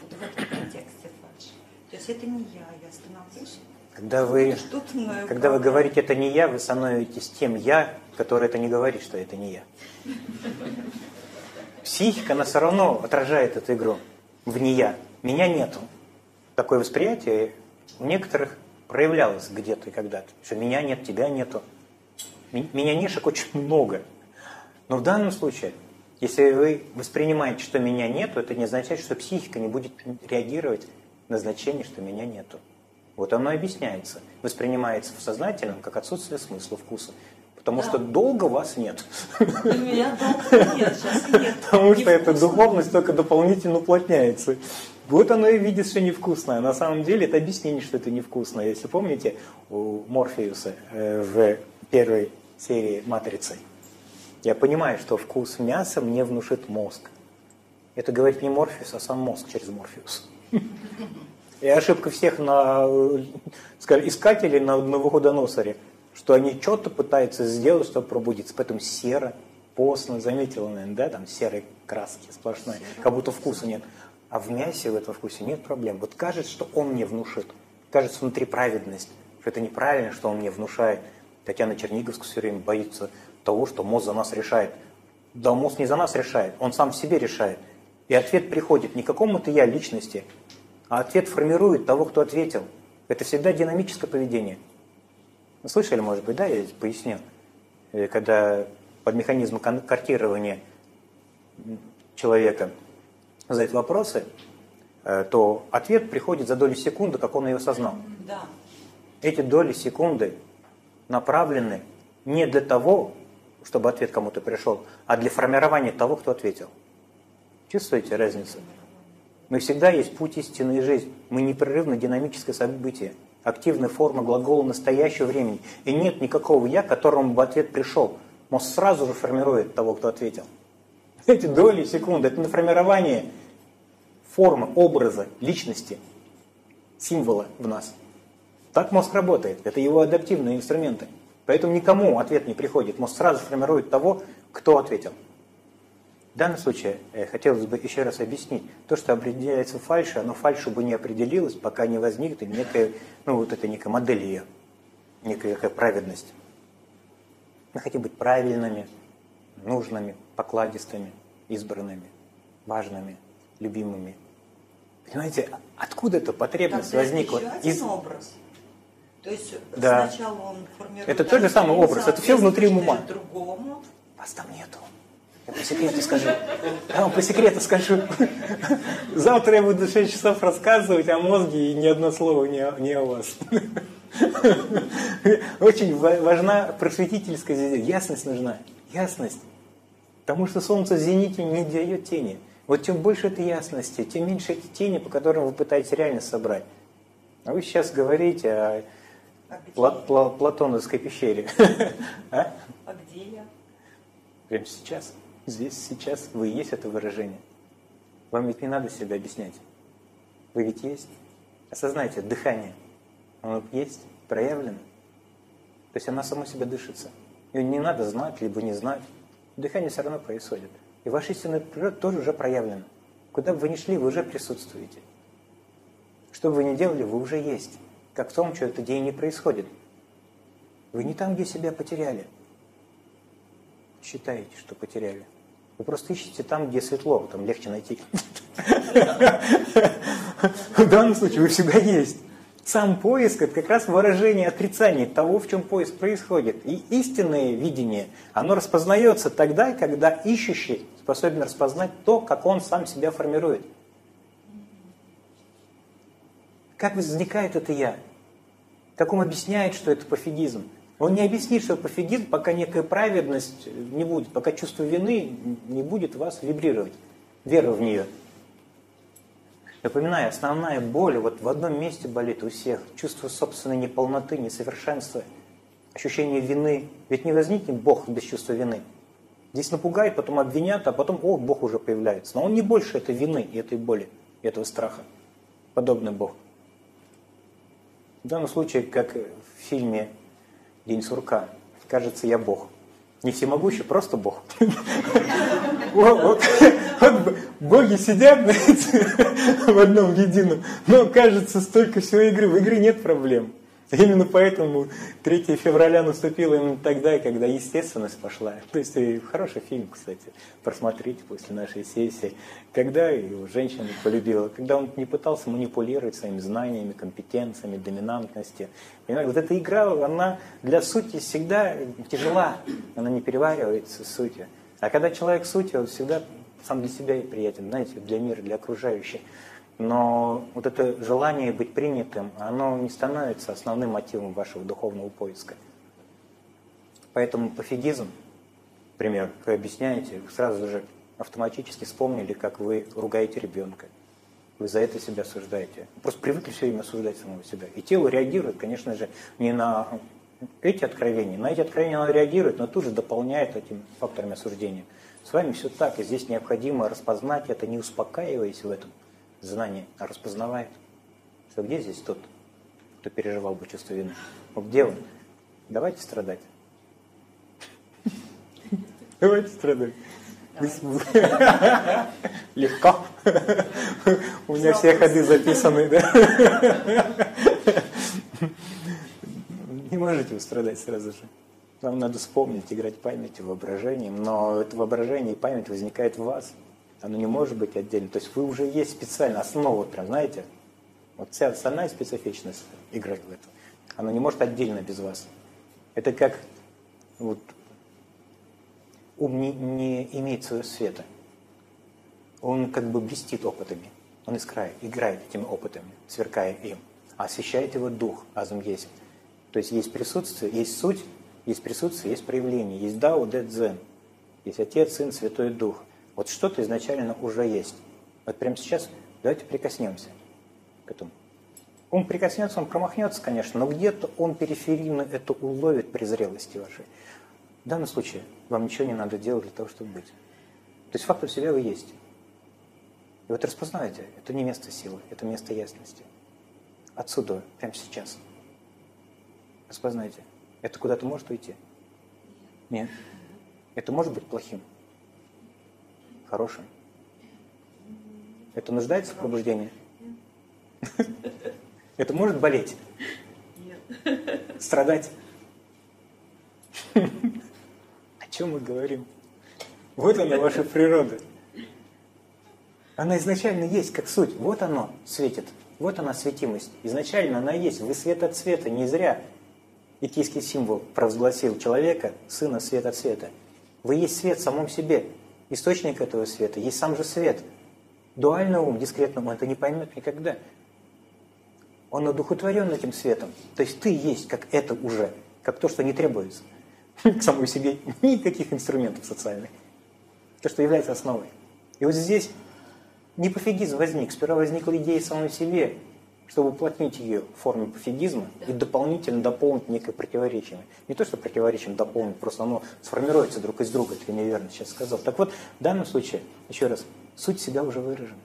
Вот в этом контексте фальши. То есть это не я, я становлюсь. Когда вы, когда вы говорите «это не я», вы становитесь тем «я», который это не говорит, что это не я. Психика, она все равно отражает эту игру в «не я». Меня нету. Такое восприятие у некоторых проявлялось где-то и когда-то, что меня нет, тебя нету. Меня нишек очень много. Но в данном случае если вы воспринимаете, что меня нету, это не означает, что психика не будет реагировать на значение, что меня нету. Вот оно объясняется. Воспринимается в сознательном как отсутствие смысла, вкуса. Потому да. что долго вас нет. Меня долго (laughs) нет, сейчас нет. Потому что эта духовность только дополнительно уплотняется. Вот оно и видит, что невкусное. На самом деле это объяснение, что это невкусное. Если помните, у Морфеуса э, в первой серии «Матрицы» Я понимаю, что вкус мяса мне внушит мозг. Это говорит не Морфеус, а сам мозг через Морфеус. И ошибка всех на, скажем, искателей на Новоходоносоре, что они что-то пытаются сделать, чтобы пробудиться. Поэтому серо, постно, заметила, наверное, да, там серой краски сплошной, как будто вкуса нет. А в мясе в этом вкусе нет проблем. Вот кажется, что он мне внушит. Кажется внутри праведность, что это неправильно, что он мне внушает. Татьяна Черниговская все время боится того, что мозг за нас решает. Да, мозг не за нас решает, он сам в себе решает. И ответ приходит не какому-то я личности, а ответ формирует того, кто ответил. Это всегда динамическое поведение. Вы слышали, может быть, да, я поясню. Э, когда под механизмом картирования человека задают вопросы, э, то ответ приходит за доли секунды, как он ее осознал. Да. Эти доли секунды направлены не для того, чтобы ответ кому-то пришел, а для формирования того, кто ответил. Чувствуете разницу? Мы всегда есть путь истины и жизнь. Мы непрерывно динамическое событие, активная форма глагола настоящего времени. И нет никакого «я», которому бы ответ пришел. Мозг сразу же формирует того, кто ответил. Эти доли секунды – это на формирование формы, образа, личности, символа в нас. Так мозг работает. Это его адаптивные инструменты. Поэтому никому ответ не приходит. Мозг сразу формирует того, кто ответил. В данном случае э, хотелось бы еще раз объяснить. То, что определяется фальшью, оно фальшу бы не определилось, пока не возникнет некая, ну вот это некая модель ее, некая, некая праведность. Мы хотим быть правильными, нужными, покладистыми, избранными, важными, любимыми. Понимаете, откуда эта потребность Тогда возникла? Еще один Из... образ. То есть да. сначала он формирует... Это тот же самый образ, это все внутри ума. Другому. Вас там нету. Я по секрету скажу. Я вам по секрету скажу. Завтра я буду 6 часов рассказывать о мозге и ни одно слово не, о, не о вас. Очень важна просветительская ясность нужна. Ясность. Потому что солнце в зените не дает тени. Вот чем больше этой ясности, тем меньше эти тени, по которым вы пытаетесь реально собрать. А вы сейчас говорите о Пла Платоновской пещере. (laughs) а? а где я? Прямо сейчас. Здесь, сейчас вы и есть это выражение. Вам ведь не надо себя объяснять. Вы ведь есть. Осознайте, дыхание, оно есть, проявлено. То есть она сама себя дышится. Ее не надо знать, либо не знать. Дыхание все равно происходит. И ваша истинная природа тоже уже проявлена. Куда бы вы ни шли, вы уже присутствуете. Что бы вы ни делали, вы уже есть. Как в том, что это день не происходит. Вы не там, где себя потеряли. Считаете, что потеряли. Вы просто ищете там, где светло, там легче найти. В данном случае вы всегда есть. Сам поиск – это как раз выражение отрицания того, в чем поиск происходит. И истинное видение, оно распознается тогда, когда ищущий способен распознать то, как он сам себя формирует. Как возникает это «я»? Как он объясняет, что это пофигизм? Он не объяснит, что пофигизм, пока некая праведность не будет, пока чувство вины не будет вас вибрировать, вера в нее – Напоминаю, основная боль вот в одном месте болит у всех. Чувство собственной неполноты, несовершенства, ощущение вины. Ведь не возникнет Бог без чувства вины. Здесь напугают, потом обвинят, а потом, о, Бог уже появляется. Но он не больше этой вины и этой боли, и этого страха. Подобный Бог. В данном случае, как в фильме «День сурка», кажется, я Бог. Не всемогущий, просто Бог. (laughs) Боги сидят (laughs) в одном едином, но кажется столько всего игры. В игре нет проблем. (laughs) Именно поэтому 3 февраля наступило именно тогда, когда естественность пошла. То есть хороший фильм, кстати, просмотрите после нашей сессии. Когда его женщина полюбила, когда он не пытался манипулировать своими знаниями, компетенциями, доминантностью. Понимаете, вот эта игра, она для сути всегда тяжела, она не переваривается сутью. А когда человек суть, он всегда сам для себя и приятен, знаете, для мира, для окружающих. Но вот это желание быть принятым, оно не становится основным мотивом вашего духовного поиска. Поэтому пофигизм, например, вы объясняете, сразу же автоматически вспомнили, как вы ругаете ребенка. Вы за это себя осуждаете. Просто привыкли все время осуждать самого себя. И тело реагирует, конечно же, не на эти откровения. На эти откровения оно реагирует, но тут же дополняет этим факторами осуждения. С вами все так, и здесь необходимо распознать это, не успокаиваясь в этом знание распознавает, что где здесь тот, кто переживал бы чувство вины? Ну, где он? Давайте страдать. Давайте страдать. Легко. У меня все ходы записаны, да? Не можете вы страдать сразу же. Вам надо вспомнить, играть памятью, воображением, но это воображение и память возникает в вас. Оно не может быть отдельно. То есть вы уже есть специально, основа прям, знаете, вот вся остальная специфичность игры в это. Она не может отдельно без вас. Это как вот, ум не, не имеет своего света. Он как бы блестит опытами. Он искрает, играет этими опытами, сверкая им. Освещает его дух, азум есть. То есть есть присутствие, есть суть, есть присутствие, есть проявление. Есть дао, дэ, дзен. Есть Отец, Сын, Святой Дух. Вот что-то изначально уже есть. Вот прямо сейчас давайте прикоснемся к этому. Он прикоснется, он промахнется, конечно, но где-то он периферийно это уловит при зрелости вашей. В данном случае вам ничего не надо делать для того, чтобы быть. То есть фактор себя вы есть. И вот распознаете, это не место силы, это место ясности. Отсюда, прямо сейчас. Распознайте. Это куда-то может уйти? Нет. Это может быть плохим? Хорошим? Это нуждается в пробуждении? Это может болеть? Нет. Страдать? О чем мы говорим? Вот она, ваша природа. Она изначально есть, как суть. Вот оно светит. Вот она светимость. Изначально она есть. Вы свет от света. Не зря икийский символ провозгласил человека, сына свет от света. Вы есть свет в самом себе источник этого света, есть сам же свет. Дуальный ум, дискретный ум это не поймет никогда. Он одухотворен этим светом. То есть ты есть, как это уже, как то, что не требуется (laughs) к самой себе никаких инструментов социальных. То, что является основой. И вот здесь не пофигизм возник. Сперва возникла идея самой себе, чтобы уплотнить ее в форме пофигизма и дополнительно дополнить некое противоречие. Не то, что противоречием дополнить, просто оно сформируется друг из друга, это я неверно сейчас сказал. Так вот, в данном случае, еще раз, суть себя уже выражена.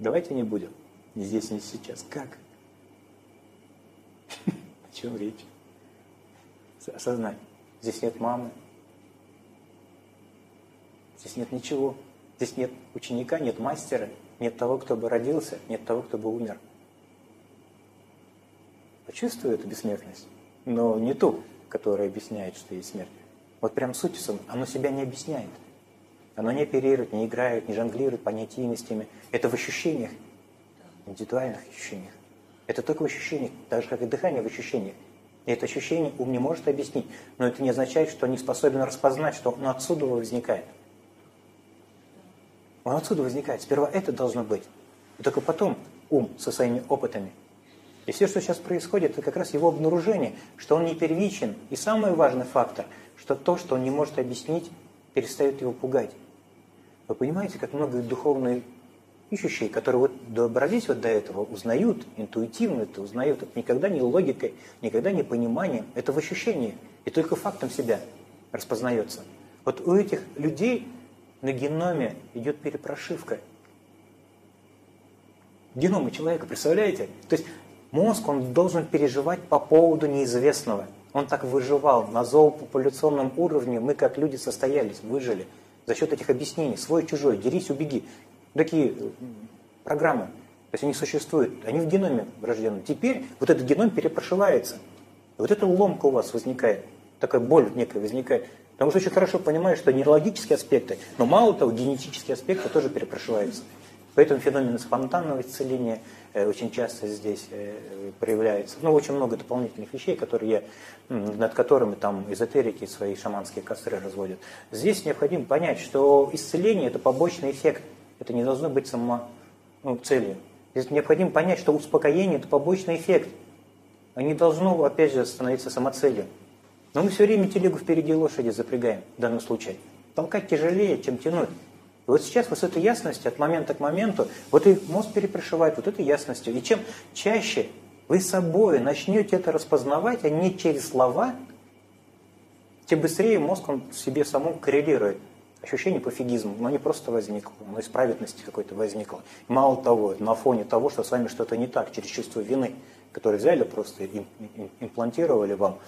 Давайте не будем. Ни здесь, ни сейчас. Как? (laughs) О чем речь? Осознать. Здесь нет мамы. Здесь нет ничего. Здесь нет ученика, нет мастера, нет того, кто бы родился, нет того, кто бы умер. Почувствую эту бессмертность, но не ту, которая объясняет, что есть смерть. Вот прям суть, оно себя не объясняет. Оно не оперирует, не играет, не жонглирует понятийностями. Это в ощущениях, индивидуальных ощущениях. Это только в ощущениях, так же, как и дыхание в ощущениях. И это ощущение ум не может объяснить, но это не означает, что он не способен распознать, что оно отсюда возникает. Он отсюда возникает. Сперва это должно быть. И только потом ум со своими опытами. И все, что сейчас происходит, это как раз его обнаружение, что он не первичен. И самый важный фактор, что то, что он не может объяснить, перестает его пугать. Вы понимаете, как много духовных ищущие, которые вот добрались вот до этого, узнают, интуитивно это узнают. Это никогда не логикой, никогда не пониманием. Это в ощущении. И только фактом себя распознается. Вот у этих людей на геноме идет перепрошивка. Генома человека, представляете? То есть мозг, он должен переживать по поводу неизвестного. Он так выживал. На зоопопуляционном уровне мы, как люди, состоялись, выжили. За счет этих объяснений. Свой, чужой, дерись, убеги. Такие программы. То есть они существуют. Они в геноме врождены. Теперь вот этот геном перепрошивается. Вот эта ломка у вас возникает. Такая боль некая возникает. Потому что очень хорошо понимаю, что нейрологические аспекты, но мало того, генетические аспекты тоже перепрошиваются. Поэтому феномен спонтанного исцеления э, очень часто здесь э, проявляется. Ну, очень много дополнительных вещей, которые над которыми там эзотерики свои шаманские костры разводят. Здесь необходимо понять, что исцеление – это побочный эффект. Это не должно быть само ну, целью. Здесь необходимо понять, что успокоение – это побочный эффект. А не должно, опять же, становиться самоцелью. Но мы все время телегу впереди лошади запрягаем в данном случае. Толкать тяжелее, чем тянуть. И вот сейчас вот с этой ясностью, от момента к моменту, вот и мозг перепрошивает вот этой ясностью. И чем чаще вы собой начнете это распознавать, а не через слова, тем быстрее мозг он себе самому коррелирует. Ощущение пофигизма, но не просто возникло, но из праведности какой-то возникло. Мало того, на фоне того, что с вами что-то не так, через чувство вины, которое взяли просто, имплантировали вам,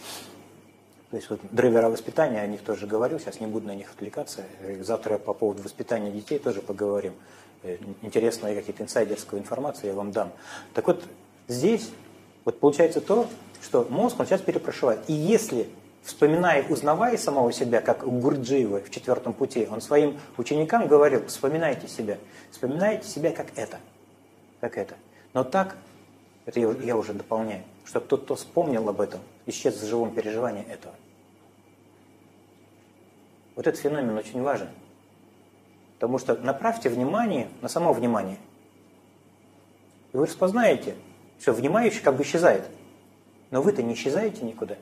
то есть вот драйвера воспитания, о них тоже говорил, сейчас не буду на них отвлекаться. Завтра по поводу воспитания детей тоже поговорим. Э, интересная какие-то инсайдерскую информацию я вам дам. Так вот, здесь вот получается то, что мозг он сейчас перепрошивает. И если, вспоминая, узнавая самого себя, как Гурджиева в четвертом пути, он своим ученикам говорил, вспоминайте себя, вспоминайте себя как это, как это. Но так, это я, я уже дополняю, чтобы тот, кто вспомнил об этом, исчез в живом переживании этого. Вот этот феномен очень важен. Потому что направьте внимание на само внимание. И вы распознаете, что внимающий как бы исчезает. Но вы-то не исчезаете никуда.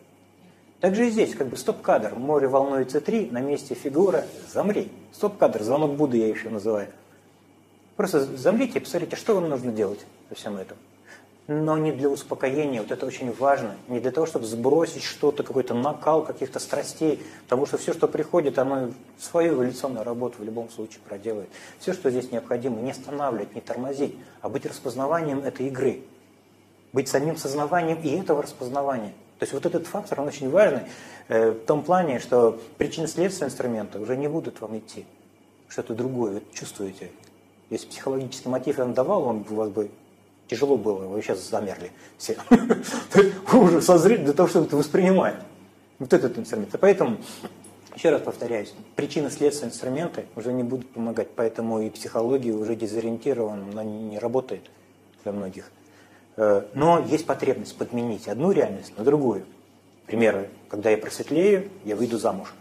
Также и здесь, как бы стоп-кадр, море волнуется три, на месте фигура, замри. Стоп-кадр, звонок Будды я еще называю. Просто замрите и посмотрите, что вам нужно делать во всем этом но не для успокоения. Вот это очень важно. Не для того, чтобы сбросить что-то, какой-то накал каких-то страстей. Потому что все, что приходит, оно свою эволюционную работу в любом случае проделает. Все, что здесь необходимо, не останавливать, не тормозить, а быть распознаванием этой игры. Быть самим сознаванием и этого распознавания. То есть вот этот фактор, он очень важный э, в том плане, что причинно-следственные инструменты уже не будут вам идти. Что-то другое, вы чувствуете. Если психологический мотив вам давал, он у вас бы Тяжело было, вы сейчас замерли все. (laughs) Вы уже созрели для того, чтобы это воспринимать. Вот этот инструмент. Поэтому, еще раз повторяюсь, причины-следственные инструменты уже не будут помогать, поэтому и психология уже дезориентирована, она не работает для многих. Э, но есть потребность подменить одну реальность на другую. Примеры, когда я просветлею, я выйду замуж.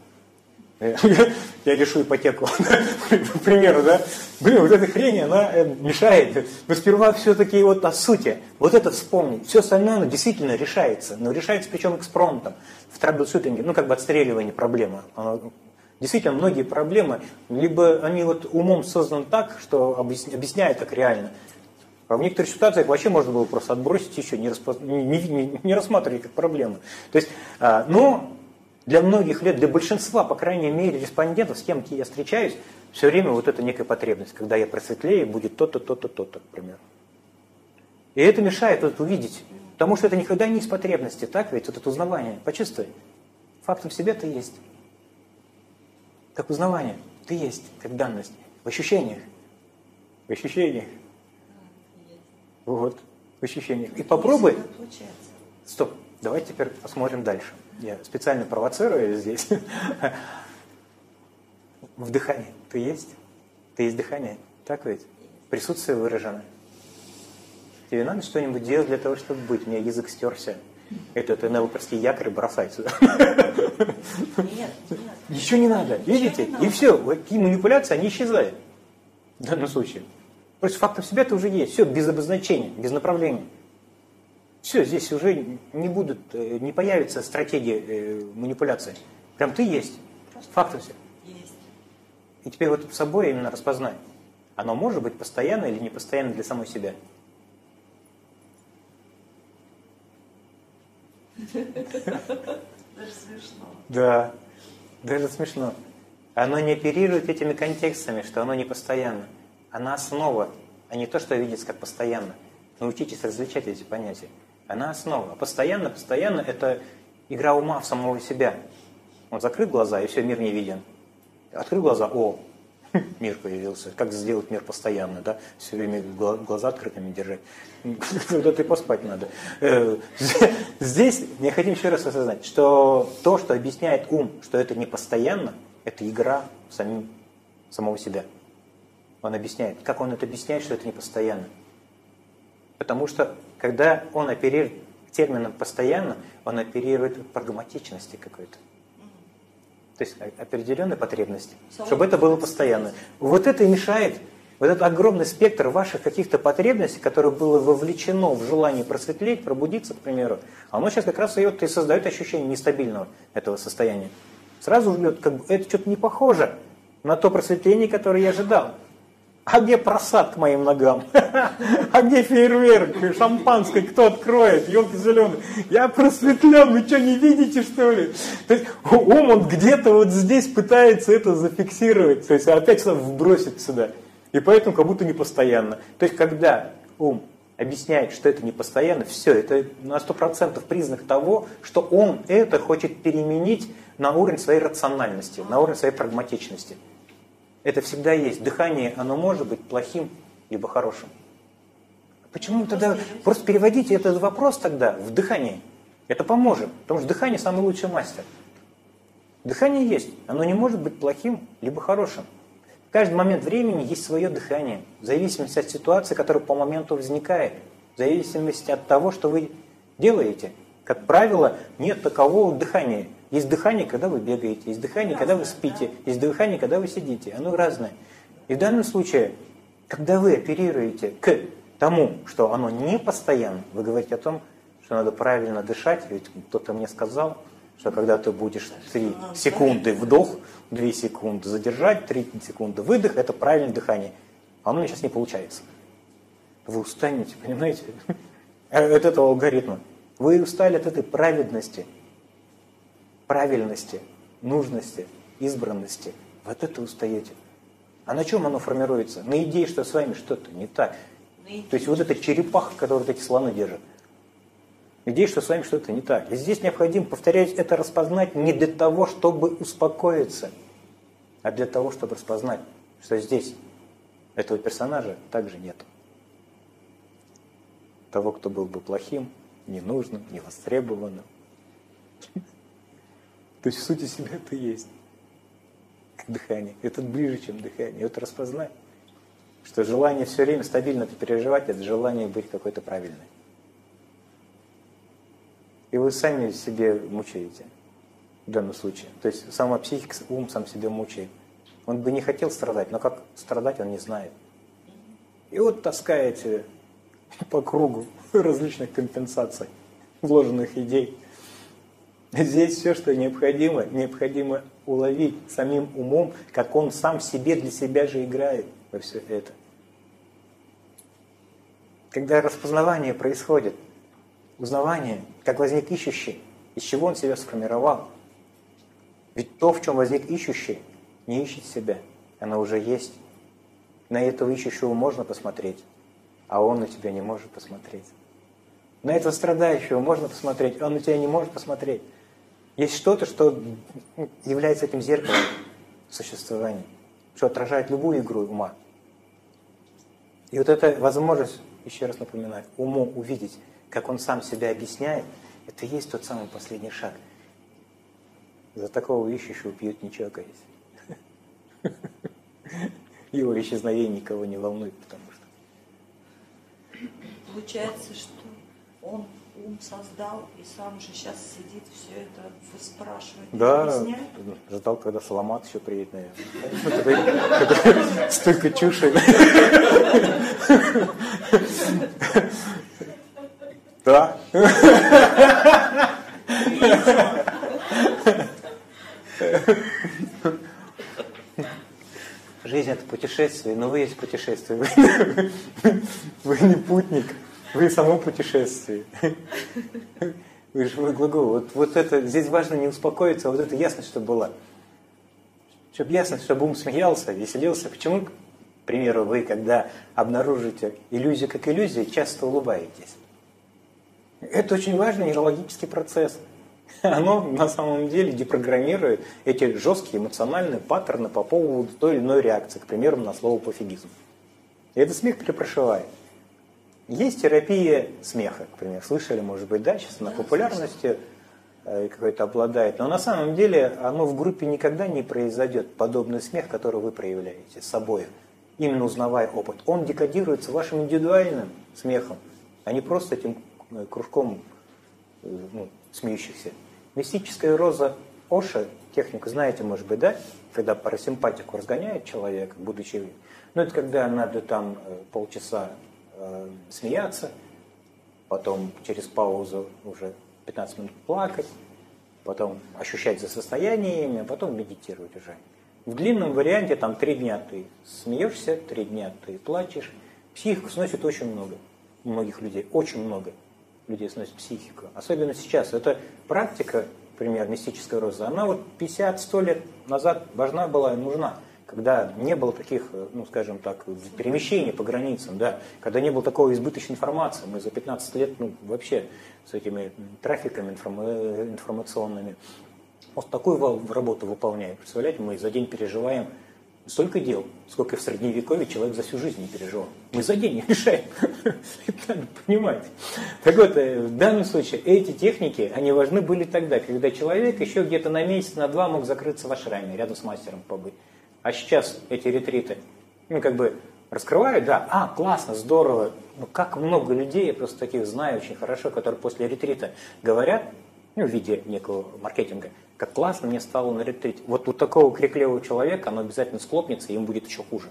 (laughs) я решу ипотеку, (laughs) к примеру, да, блин, вот эта хрень, она э, мешает. Но сперва все-таки вот о сути, вот это вспомнить. Все остальное оно действительно решается, но решается причем экспромтом, в траблшутинге, ну как бы отстреливание проблемы. Действительно, многие проблемы, либо они вот умом созданы так, что объясняют как реально, А в некоторых ситуациях вообще можно было просто отбросить еще, не, распоз... не, не, не рассматривать как проблему. То есть, а, но для многих лет, для большинства, по крайней мере, респондентов, с кем я встречаюсь, все время вот эта некая потребность, когда я просветлею, будет то-то, то-то, то-то, к примеру. И это мешает вот увидеть, потому что это никогда не из потребности, так ведь, вот это узнавание, почувствуй. Фактом себе ты есть. Как узнавание, ты есть, как данность, в ощущениях. В ощущениях. Вот, в ощущениях. И попробуй. Стоп, давайте теперь посмотрим дальше. Я специально провоцирую здесь. В дыхании ты есть? Ты есть дыхание? Так ведь? Присутствие выражено. Тебе надо что-нибудь делать для того, чтобы быть. У меня язык стерся. Это ты навыперский якорь бросай сюда. Нет, нет. Ничего не надо. Видите? Не надо. И все. Какие манипуляции, они исчезают. В данном случае. Просто фактом себя ты уже есть. Все, без обозначения, без направления. Все, здесь уже не будут, э, не появится стратегия э, манипуляции. Прям ты есть. Фактом все. Есть. И теперь вот в собой именно распознай. Оно может быть постоянно или не постоянно для самой себя. Даже смешно. Да, даже смешно. Оно не оперирует этими контекстами, что оно не постоянно. Она основа, а не то, что видится как постоянно. Научитесь различать эти понятия. Она основа. Постоянно, постоянно – это игра ума в самого себя. Он закрыл глаза, и все, мир не виден. Открыл глаза, о, (laughs) мир появился. Как сделать мир постоянно, да? Все время глаза открытыми держать. (laughs) Когда ты поспать надо. Э, (laughs) здесь необходимо еще раз осознать, что то, что объясняет ум, что это не постоянно, это игра в самим, самого себя. Он объясняет. Как он это объясняет, что это не постоянно? Потому что, когда он оперирует термином «постоянно», он оперирует прагматичности какой-то. То есть определенной потребности, чтобы это было постоянно. Вот это и мешает, вот этот огромный спектр ваших каких-то потребностей, которое было вовлечено в желание просветлеть, пробудиться, к примеру, оно сейчас как раз и, вот и создает ощущение нестабильного этого состояния. Сразу же как бы, это что-то не похоже на то просветление, которое я ожидал. А где просад к моим ногам? (laughs) А где фейерверк? Шампанское кто откроет? Елки зеленые. Я просветлен, вы что, не видите, что ли? То есть ум он где-то вот здесь пытается это зафиксировать. То есть опять сюда вбросить сюда. И поэтому как будто не постоянно. То есть когда ум объясняет, что это не постоянно, все, это на 100% признак того, что он это хочет переменить на уровень своей рациональности, на уровень своей прагматичности. Это всегда есть. Дыхание, оно может быть плохим, либо хорошим. Почему тогда просто переводите этот вопрос тогда в дыхание? Это поможет, потому что дыхание самый лучший мастер. Дыхание есть, оно не может быть плохим, либо хорошим. В каждый момент времени есть свое дыхание, в зависимости от ситуации, которая по моменту возникает, в зависимости от того, что вы делаете. Как правило, нет такового дыхания. Есть дыхание, когда вы бегаете, есть дыхание, когда вы спите, есть дыхание, когда вы сидите. Оно разное. И в данном случае, когда вы оперируете к тому, что оно не постоянно, вы говорите о том, что надо правильно дышать, ведь кто-то мне сказал, что когда ты будешь 3 секунды вдох, 2 секунды задержать, 3 секунды выдох, это правильное дыхание. А оно у меня сейчас не получается. Вы устанете, понимаете, (laughs) от этого алгоритма. Вы устали от этой праведности – правильности, нужности, избранности. Вот это устаете. А на чем оно формируется? На идее, что с вами что-то не так. То есть вот эта черепаха, которую вот эти слоны держат. Идея, что с вами что-то не так. И здесь необходимо, повторяюсь, это распознать не для того, чтобы успокоиться, а для того, чтобы распознать, что здесь этого персонажа также нет. Того, кто был бы плохим, ненужным, невостребованным. То есть в сути себя это есть. Дыхание. Это ближе, чем дыхание. Это распознать. Что желание все время стабильно это переживать, это желание быть какой-то правильной. И вы сами себе мучаете в данном случае. То есть сама психика, ум сам себе мучает. Он бы не хотел страдать, но как страдать он не знает. И вот таскаете по кругу (laughs) различных компенсаций, вложенных идей. Здесь все, что необходимо, необходимо уловить самим умом, как он сам себе для себя же играет во все это. когда распознавание происходит, узнавание, как возник ищущий, из чего он себя сформировал. Ведь то, в чем возник ищущий, не ищет себя, оно уже есть. На этого ищущего можно посмотреть, а он на тебя не может посмотреть. На этого страдающего можно посмотреть, а он на тебя не может посмотреть. Есть что-то, что является этим зеркалом существования, что отражает любую игру ума. И вот эта возможность, еще раз напоминаю, уму увидеть, как он сам себя объясняет, это и есть тот самый последний шаг. За такого ищущего пьют не чокаясь. Его исчезновение никого не волнует, потому что... Получается, что он ум создал и сам же сейчас сидит, все это спрашивает, да, объясняет? ждал, когда Соломат еще приедет, наверное. Столько чуши. Да. Жизнь это путешествие, но вы есть путешествие. Вы не путник, вы само путешествие. Вы же вы глагол. Вот, вот это, здесь важно не успокоиться, а вот это ясность, чтобы была. Чтобы ясность, чтобы ум смеялся, веселился. Почему, к примеру, вы, когда обнаружите иллюзию как иллюзию, часто улыбаетесь? Это очень важный нейрологический процесс. Оно на самом деле депрограммирует эти жесткие эмоциональные паттерны по поводу той или иной реакции, к примеру, на слово пофигизм. И этот смех перепрошивает. Есть терапия смеха, к примеру. Слышали, может быть, да, сейчас она популярностью э, какой-то обладает. Но на самом деле оно в группе никогда не произойдет, подобный смех, который вы проявляете с собой, именно узнавая опыт. Он декодируется вашим индивидуальным смехом, а не просто этим э, кружком э, ну, смеющихся. Мистическая роза Оша, технику знаете, может быть, да? Когда парасимпатику разгоняет человек, будучи... Ну, это когда надо там полчаса э, смеяться, потом через паузу уже 15 минут плакать, потом ощущать за состояниями, а потом медитировать уже. В длинном варианте там три дня ты смеешься, три дня ты плачешь. Психику сносит очень много. Многих людей очень много людей сносит психику. Особенно сейчас. Это практика, например, мистическая роза, она вот 50-100 лет назад важна была и нужна когда не было таких, э, ну, скажем так, перемещений по границам, да, когда не было такого избыточной информации. Мы за 15 лет, ну, вообще с этими трафиками э, информационными вот такую работу выполняем. Представляете, мы за день переживаем столько дел, сколько в средневековье человек за всю жизнь не переживал. Мы за день не решаем. (laughs) Это надо понимать. Так вот, э, в данном случае эти техники, они важны были тогда, когда человек еще где-то на месяц, на два мог закрыться в ашраме, рядом с мастером побыть. А сейчас эти ретриты, ну, как бы раскрывают, да, а, классно, здорово. Ну, как много людей, я просто таких знаю очень хорошо, которые после ретрита говорят, ну, в виде некого маркетинга, как классно мне стало на ретрите. Вот у такого крикливого человека оно обязательно склопнется, и ему будет еще хуже.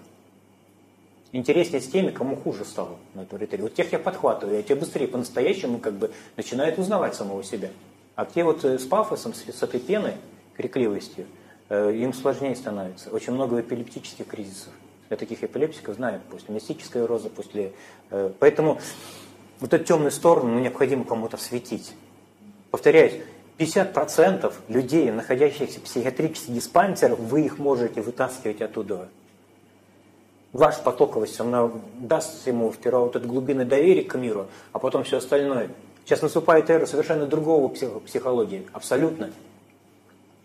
Интереснее с теми, кому хуже стало на этом ретрите. Вот тех я подхватываю, а те быстрее по-настоящему как бы начинают узнавать самого себя. А те вот э, с пафосом, с этой пеной, крикливостью, им сложнее становится. Очень много эпилептических кризисов. Для таких эпилептиков знают после мистической розы, после... Э, поэтому вот эту темную сторону ну, необходимо кому-то светить. Повторяюсь, 50% людей, находящихся в психиатрических диспансерах, вы их можете вытаскивать оттуда. Ваша потоковость, она даст ему сперва вот это глубины доверия к миру, а потом все остальное. Сейчас наступает эра совершенно другого психологии, абсолютно.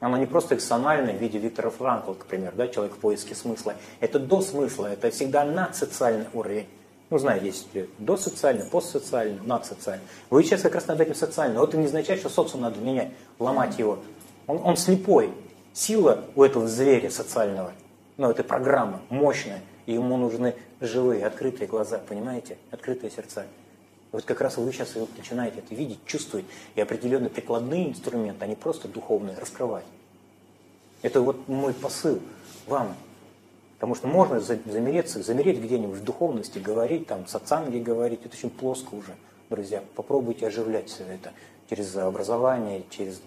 Оно не просто эксональное в виде Виктора Франкла, например, да, человек в поиске смысла. Это до смысла, это всегда надсоциальный уровень. Ну, знаете, есть досоциальный, постсоциальный, надсоциальный. Вы сейчас как раз над этим социальным. Вот это не означает, что социум надо менять, ломать его. Он, он слепой. Сила у этого зверя социального, ну, это программа мощная, и ему нужны живые, открытые глаза, понимаете? Открытые сердца. Вот как раз вы сейчас начинаете это видеть, чувствовать, и определенные прикладные инструменты, они просто духовные, раскрывать. Это вот мой посыл вам. Потому что можно замереться, замереть где-нибудь в духовности, говорить, там, сатсанги говорить, это очень плоско уже. друзья. Попробуйте оживлять все это через образование, через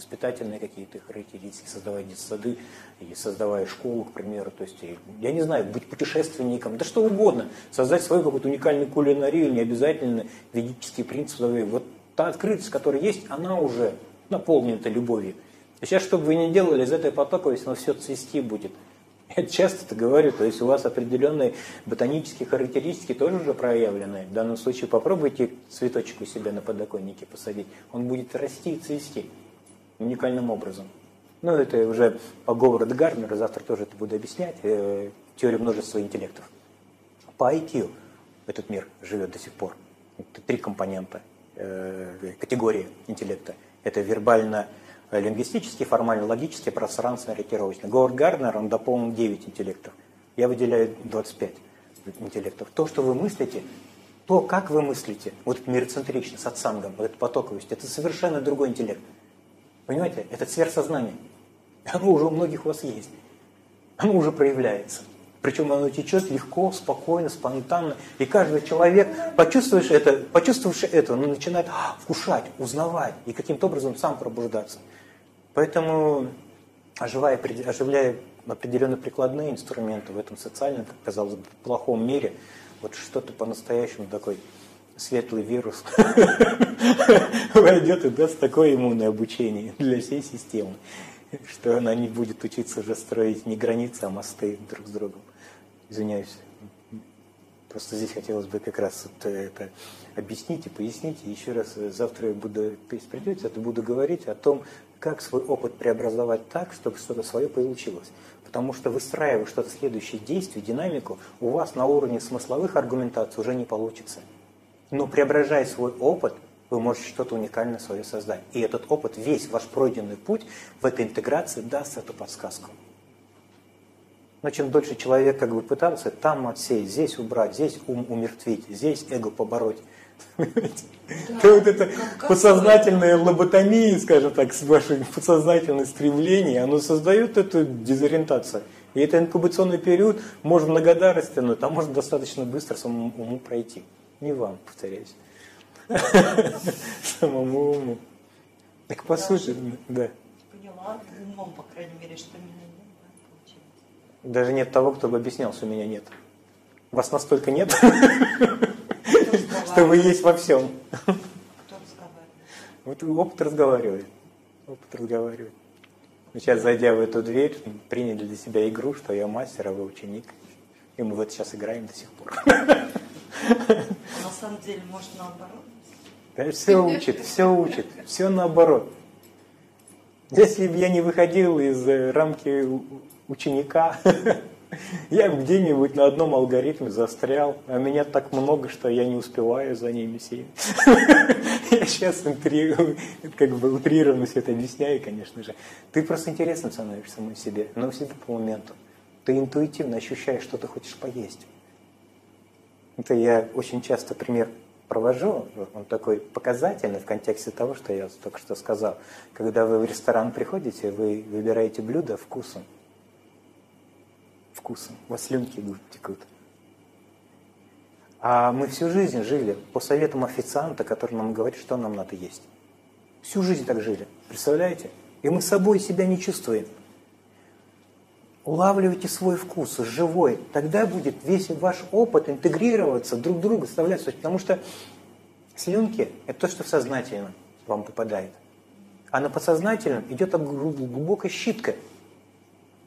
воспитательные какие-то характеристики, создавая детсады и создавая школу, к примеру. То есть, я не знаю, быть путешественником, да что угодно. Создать свою какую-то уникальную кулинарию, не обязательно ведические принципы. Вот та открытость, которая есть, она уже наполнена любовью. И сейчас, что бы вы ни делали, из этой потоковости оно все цвести будет. Я часто это говорю, то есть у вас определенные ботанические характеристики тоже уже проявлены. В данном случае попробуйте цветочек у себя на подоконнике посадить, он будет расти и цвести уникальным образом. Ну, это уже по Говарду Гарнера, завтра тоже это буду объяснять, э, теорию множества интеллектов. По IQ этот мир живет до сих пор. Это три компонента, э, категории интеллекта. Это вербально-лингвистический, формально-логический, пространственно-ориентировочный. Говард Гарнер, он дополнил 9 интеллектов. Я выделяю 25 интеллектов. То, что вы мыслите, то, как вы мыслите, вот мироцентрично, с отсангом, вот эта потоковость, это совершенно другой интеллект. Понимаете, это сверхсознание. Оно уже у многих у вас есть. Оно уже проявляется. Причем оно течет легко, спокойно, спонтанно. И каждый человек, почувствовавший это, почувствовавший это, он начинает вкушать, узнавать и каким-то образом сам пробуждаться. Поэтому, оживая, оживляя определенно прикладные инструменты в этом социальном, как казалось бы, плохом мире, вот что-то по-настоящему такой светлый вирус (laughs) войдет и даст такое иммунное обучение для всей системы, что она не будет учиться уже строить не границы, а мосты друг с другом. Извиняюсь. Просто здесь хотелось бы как раз вот это объяснить и пояснить. И еще раз завтра я буду, если придете, то буду говорить о том, как свой опыт преобразовать так, чтобы что-то свое получилось. Потому что выстраивая что-то следующее действие, динамику, у вас на уровне смысловых аргументаций уже не получится. Но преображая свой опыт, вы можете что-то уникальное свое создать. И этот опыт, весь ваш пройденный путь в этой интеграции даст эту подсказку. Но чем дольше человек как бы пытался там отсеять, здесь убрать, здесь ум умертвить, здесь эго побороть, да, то вот это подсознательная лоботомия, скажем так, с вашим подсознательным стремлением, оно создает эту дезориентацию. И это инкубационный период может много но там можно достаточно быстро самому уму пройти. Не вам, повторяюсь. Самому уму. Так по сути, да. Поняла, умом, по крайней мере, что меня нет, да, Даже нет того, кто бы объяснял, что меня нет. Вас настолько нет, что вы есть во всем. Кто разговаривает? Вот опыт разговаривает. Опыт разговаривает. Сейчас, зайдя в эту дверь, приняли для себя игру, что я мастер, а вы ученик. И мы вот сейчас играем до сих пор. На самом деле, может, наоборот? Да, все учит, все учит, все наоборот. Если бы я не выходил из э, рамки ученика, (laughs) я бы где-нибудь на одном алгоритме застрял, а меня так много, что я не успеваю за ними всеми. (laughs) Я сейчас как бы утрированно все это объясняю, конечно же. Ты просто интересно становишься самой себе, но всегда по моменту. Ты интуитивно ощущаешь, что ты хочешь поесть. Это я очень часто пример провожу, он такой показательный в контексте того, что я только что сказал. Когда вы в ресторан приходите, вы выбираете блюдо вкусом. Вкусом. У вас слюнки текут. А мы всю жизнь жили по советам официанта, который нам говорит, что нам надо есть. Всю жизнь так жили. Представляете? И мы собой себя не чувствуем улавливайте свой вкус, живой, тогда будет весь ваш опыт интегрироваться друг в друга, составляться. Потому что слюнки – это то, что сознательно вам попадает. А на подсознательном идет глубокая щитка.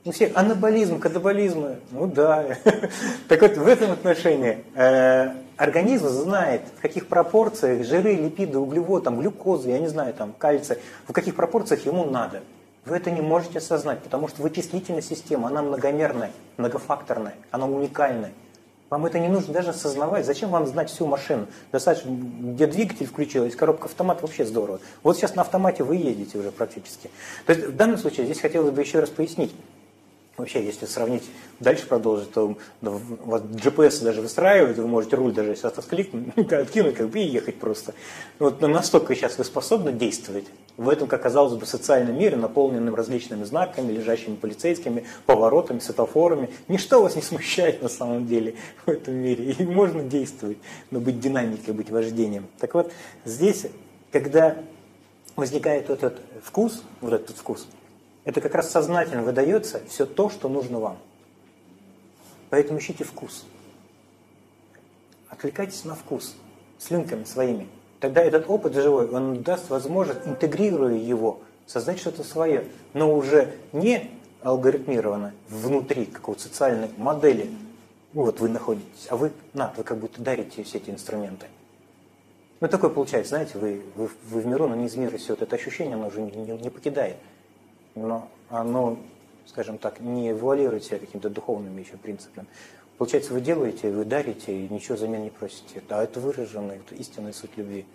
У всех анаболизм, катаболизм, ну да. (laughs) Так вот, в этом отношении э, организм знает, в каких пропорциях жиры, липиды, углеводы, там, глюкозы, я не знаю, там, кальций, в каких пропорциях ему надо. Вы это не можете осознать, потому что вычислительная система, она многомерная, многофакторная, она уникальная. Вам это не нужно даже осознавать. Зачем вам знать всю машину? Достаточно, где двигатель включился, коробка автомат вообще здорово. Вот сейчас на автомате вы едете уже практически. То есть в данном случае здесь хотелось бы еще раз пояснить. Вообще, если сравнить, дальше продолжить, то вот GPS даже выстраивает, вы можете руль даже сейчас откликнуть, (laughs) откинуть как бы и ехать просто. Вот настолько сейчас вы способны действовать в этом, как казалось бы, социальном мире, наполненном различными знаками, лежащими полицейскими, поворотами, светофорами. Ничто вас не смущает на самом деле в этом мире. И можно действовать, но быть динамикой, быть вождением. Так вот, здесь, когда возникает вот этот вкус, вот этот вкус – это как раз сознательно выдается все то, что нужно вам. Поэтому ищите вкус. Отвлекайтесь на вкус слюнками своими. Тогда этот опыт живой, он даст возможность, интегрируя его, создать что-то свое, но уже не алгоритмированно внутри какой-то социальной модели. Вот вы находитесь, а вы, на, вы как будто дарите все эти инструменты. Ну, такое получается, знаете, вы, вы, вы в миру, но не из мира все вот это ощущение, оно уже не, не покидает но оно, скажем так, не эвуалирует себя каким-то духовным еще принципом. Получается, вы делаете, вы дарите, и ничего взамен не просите. А это выраженная, это истинная суть любви.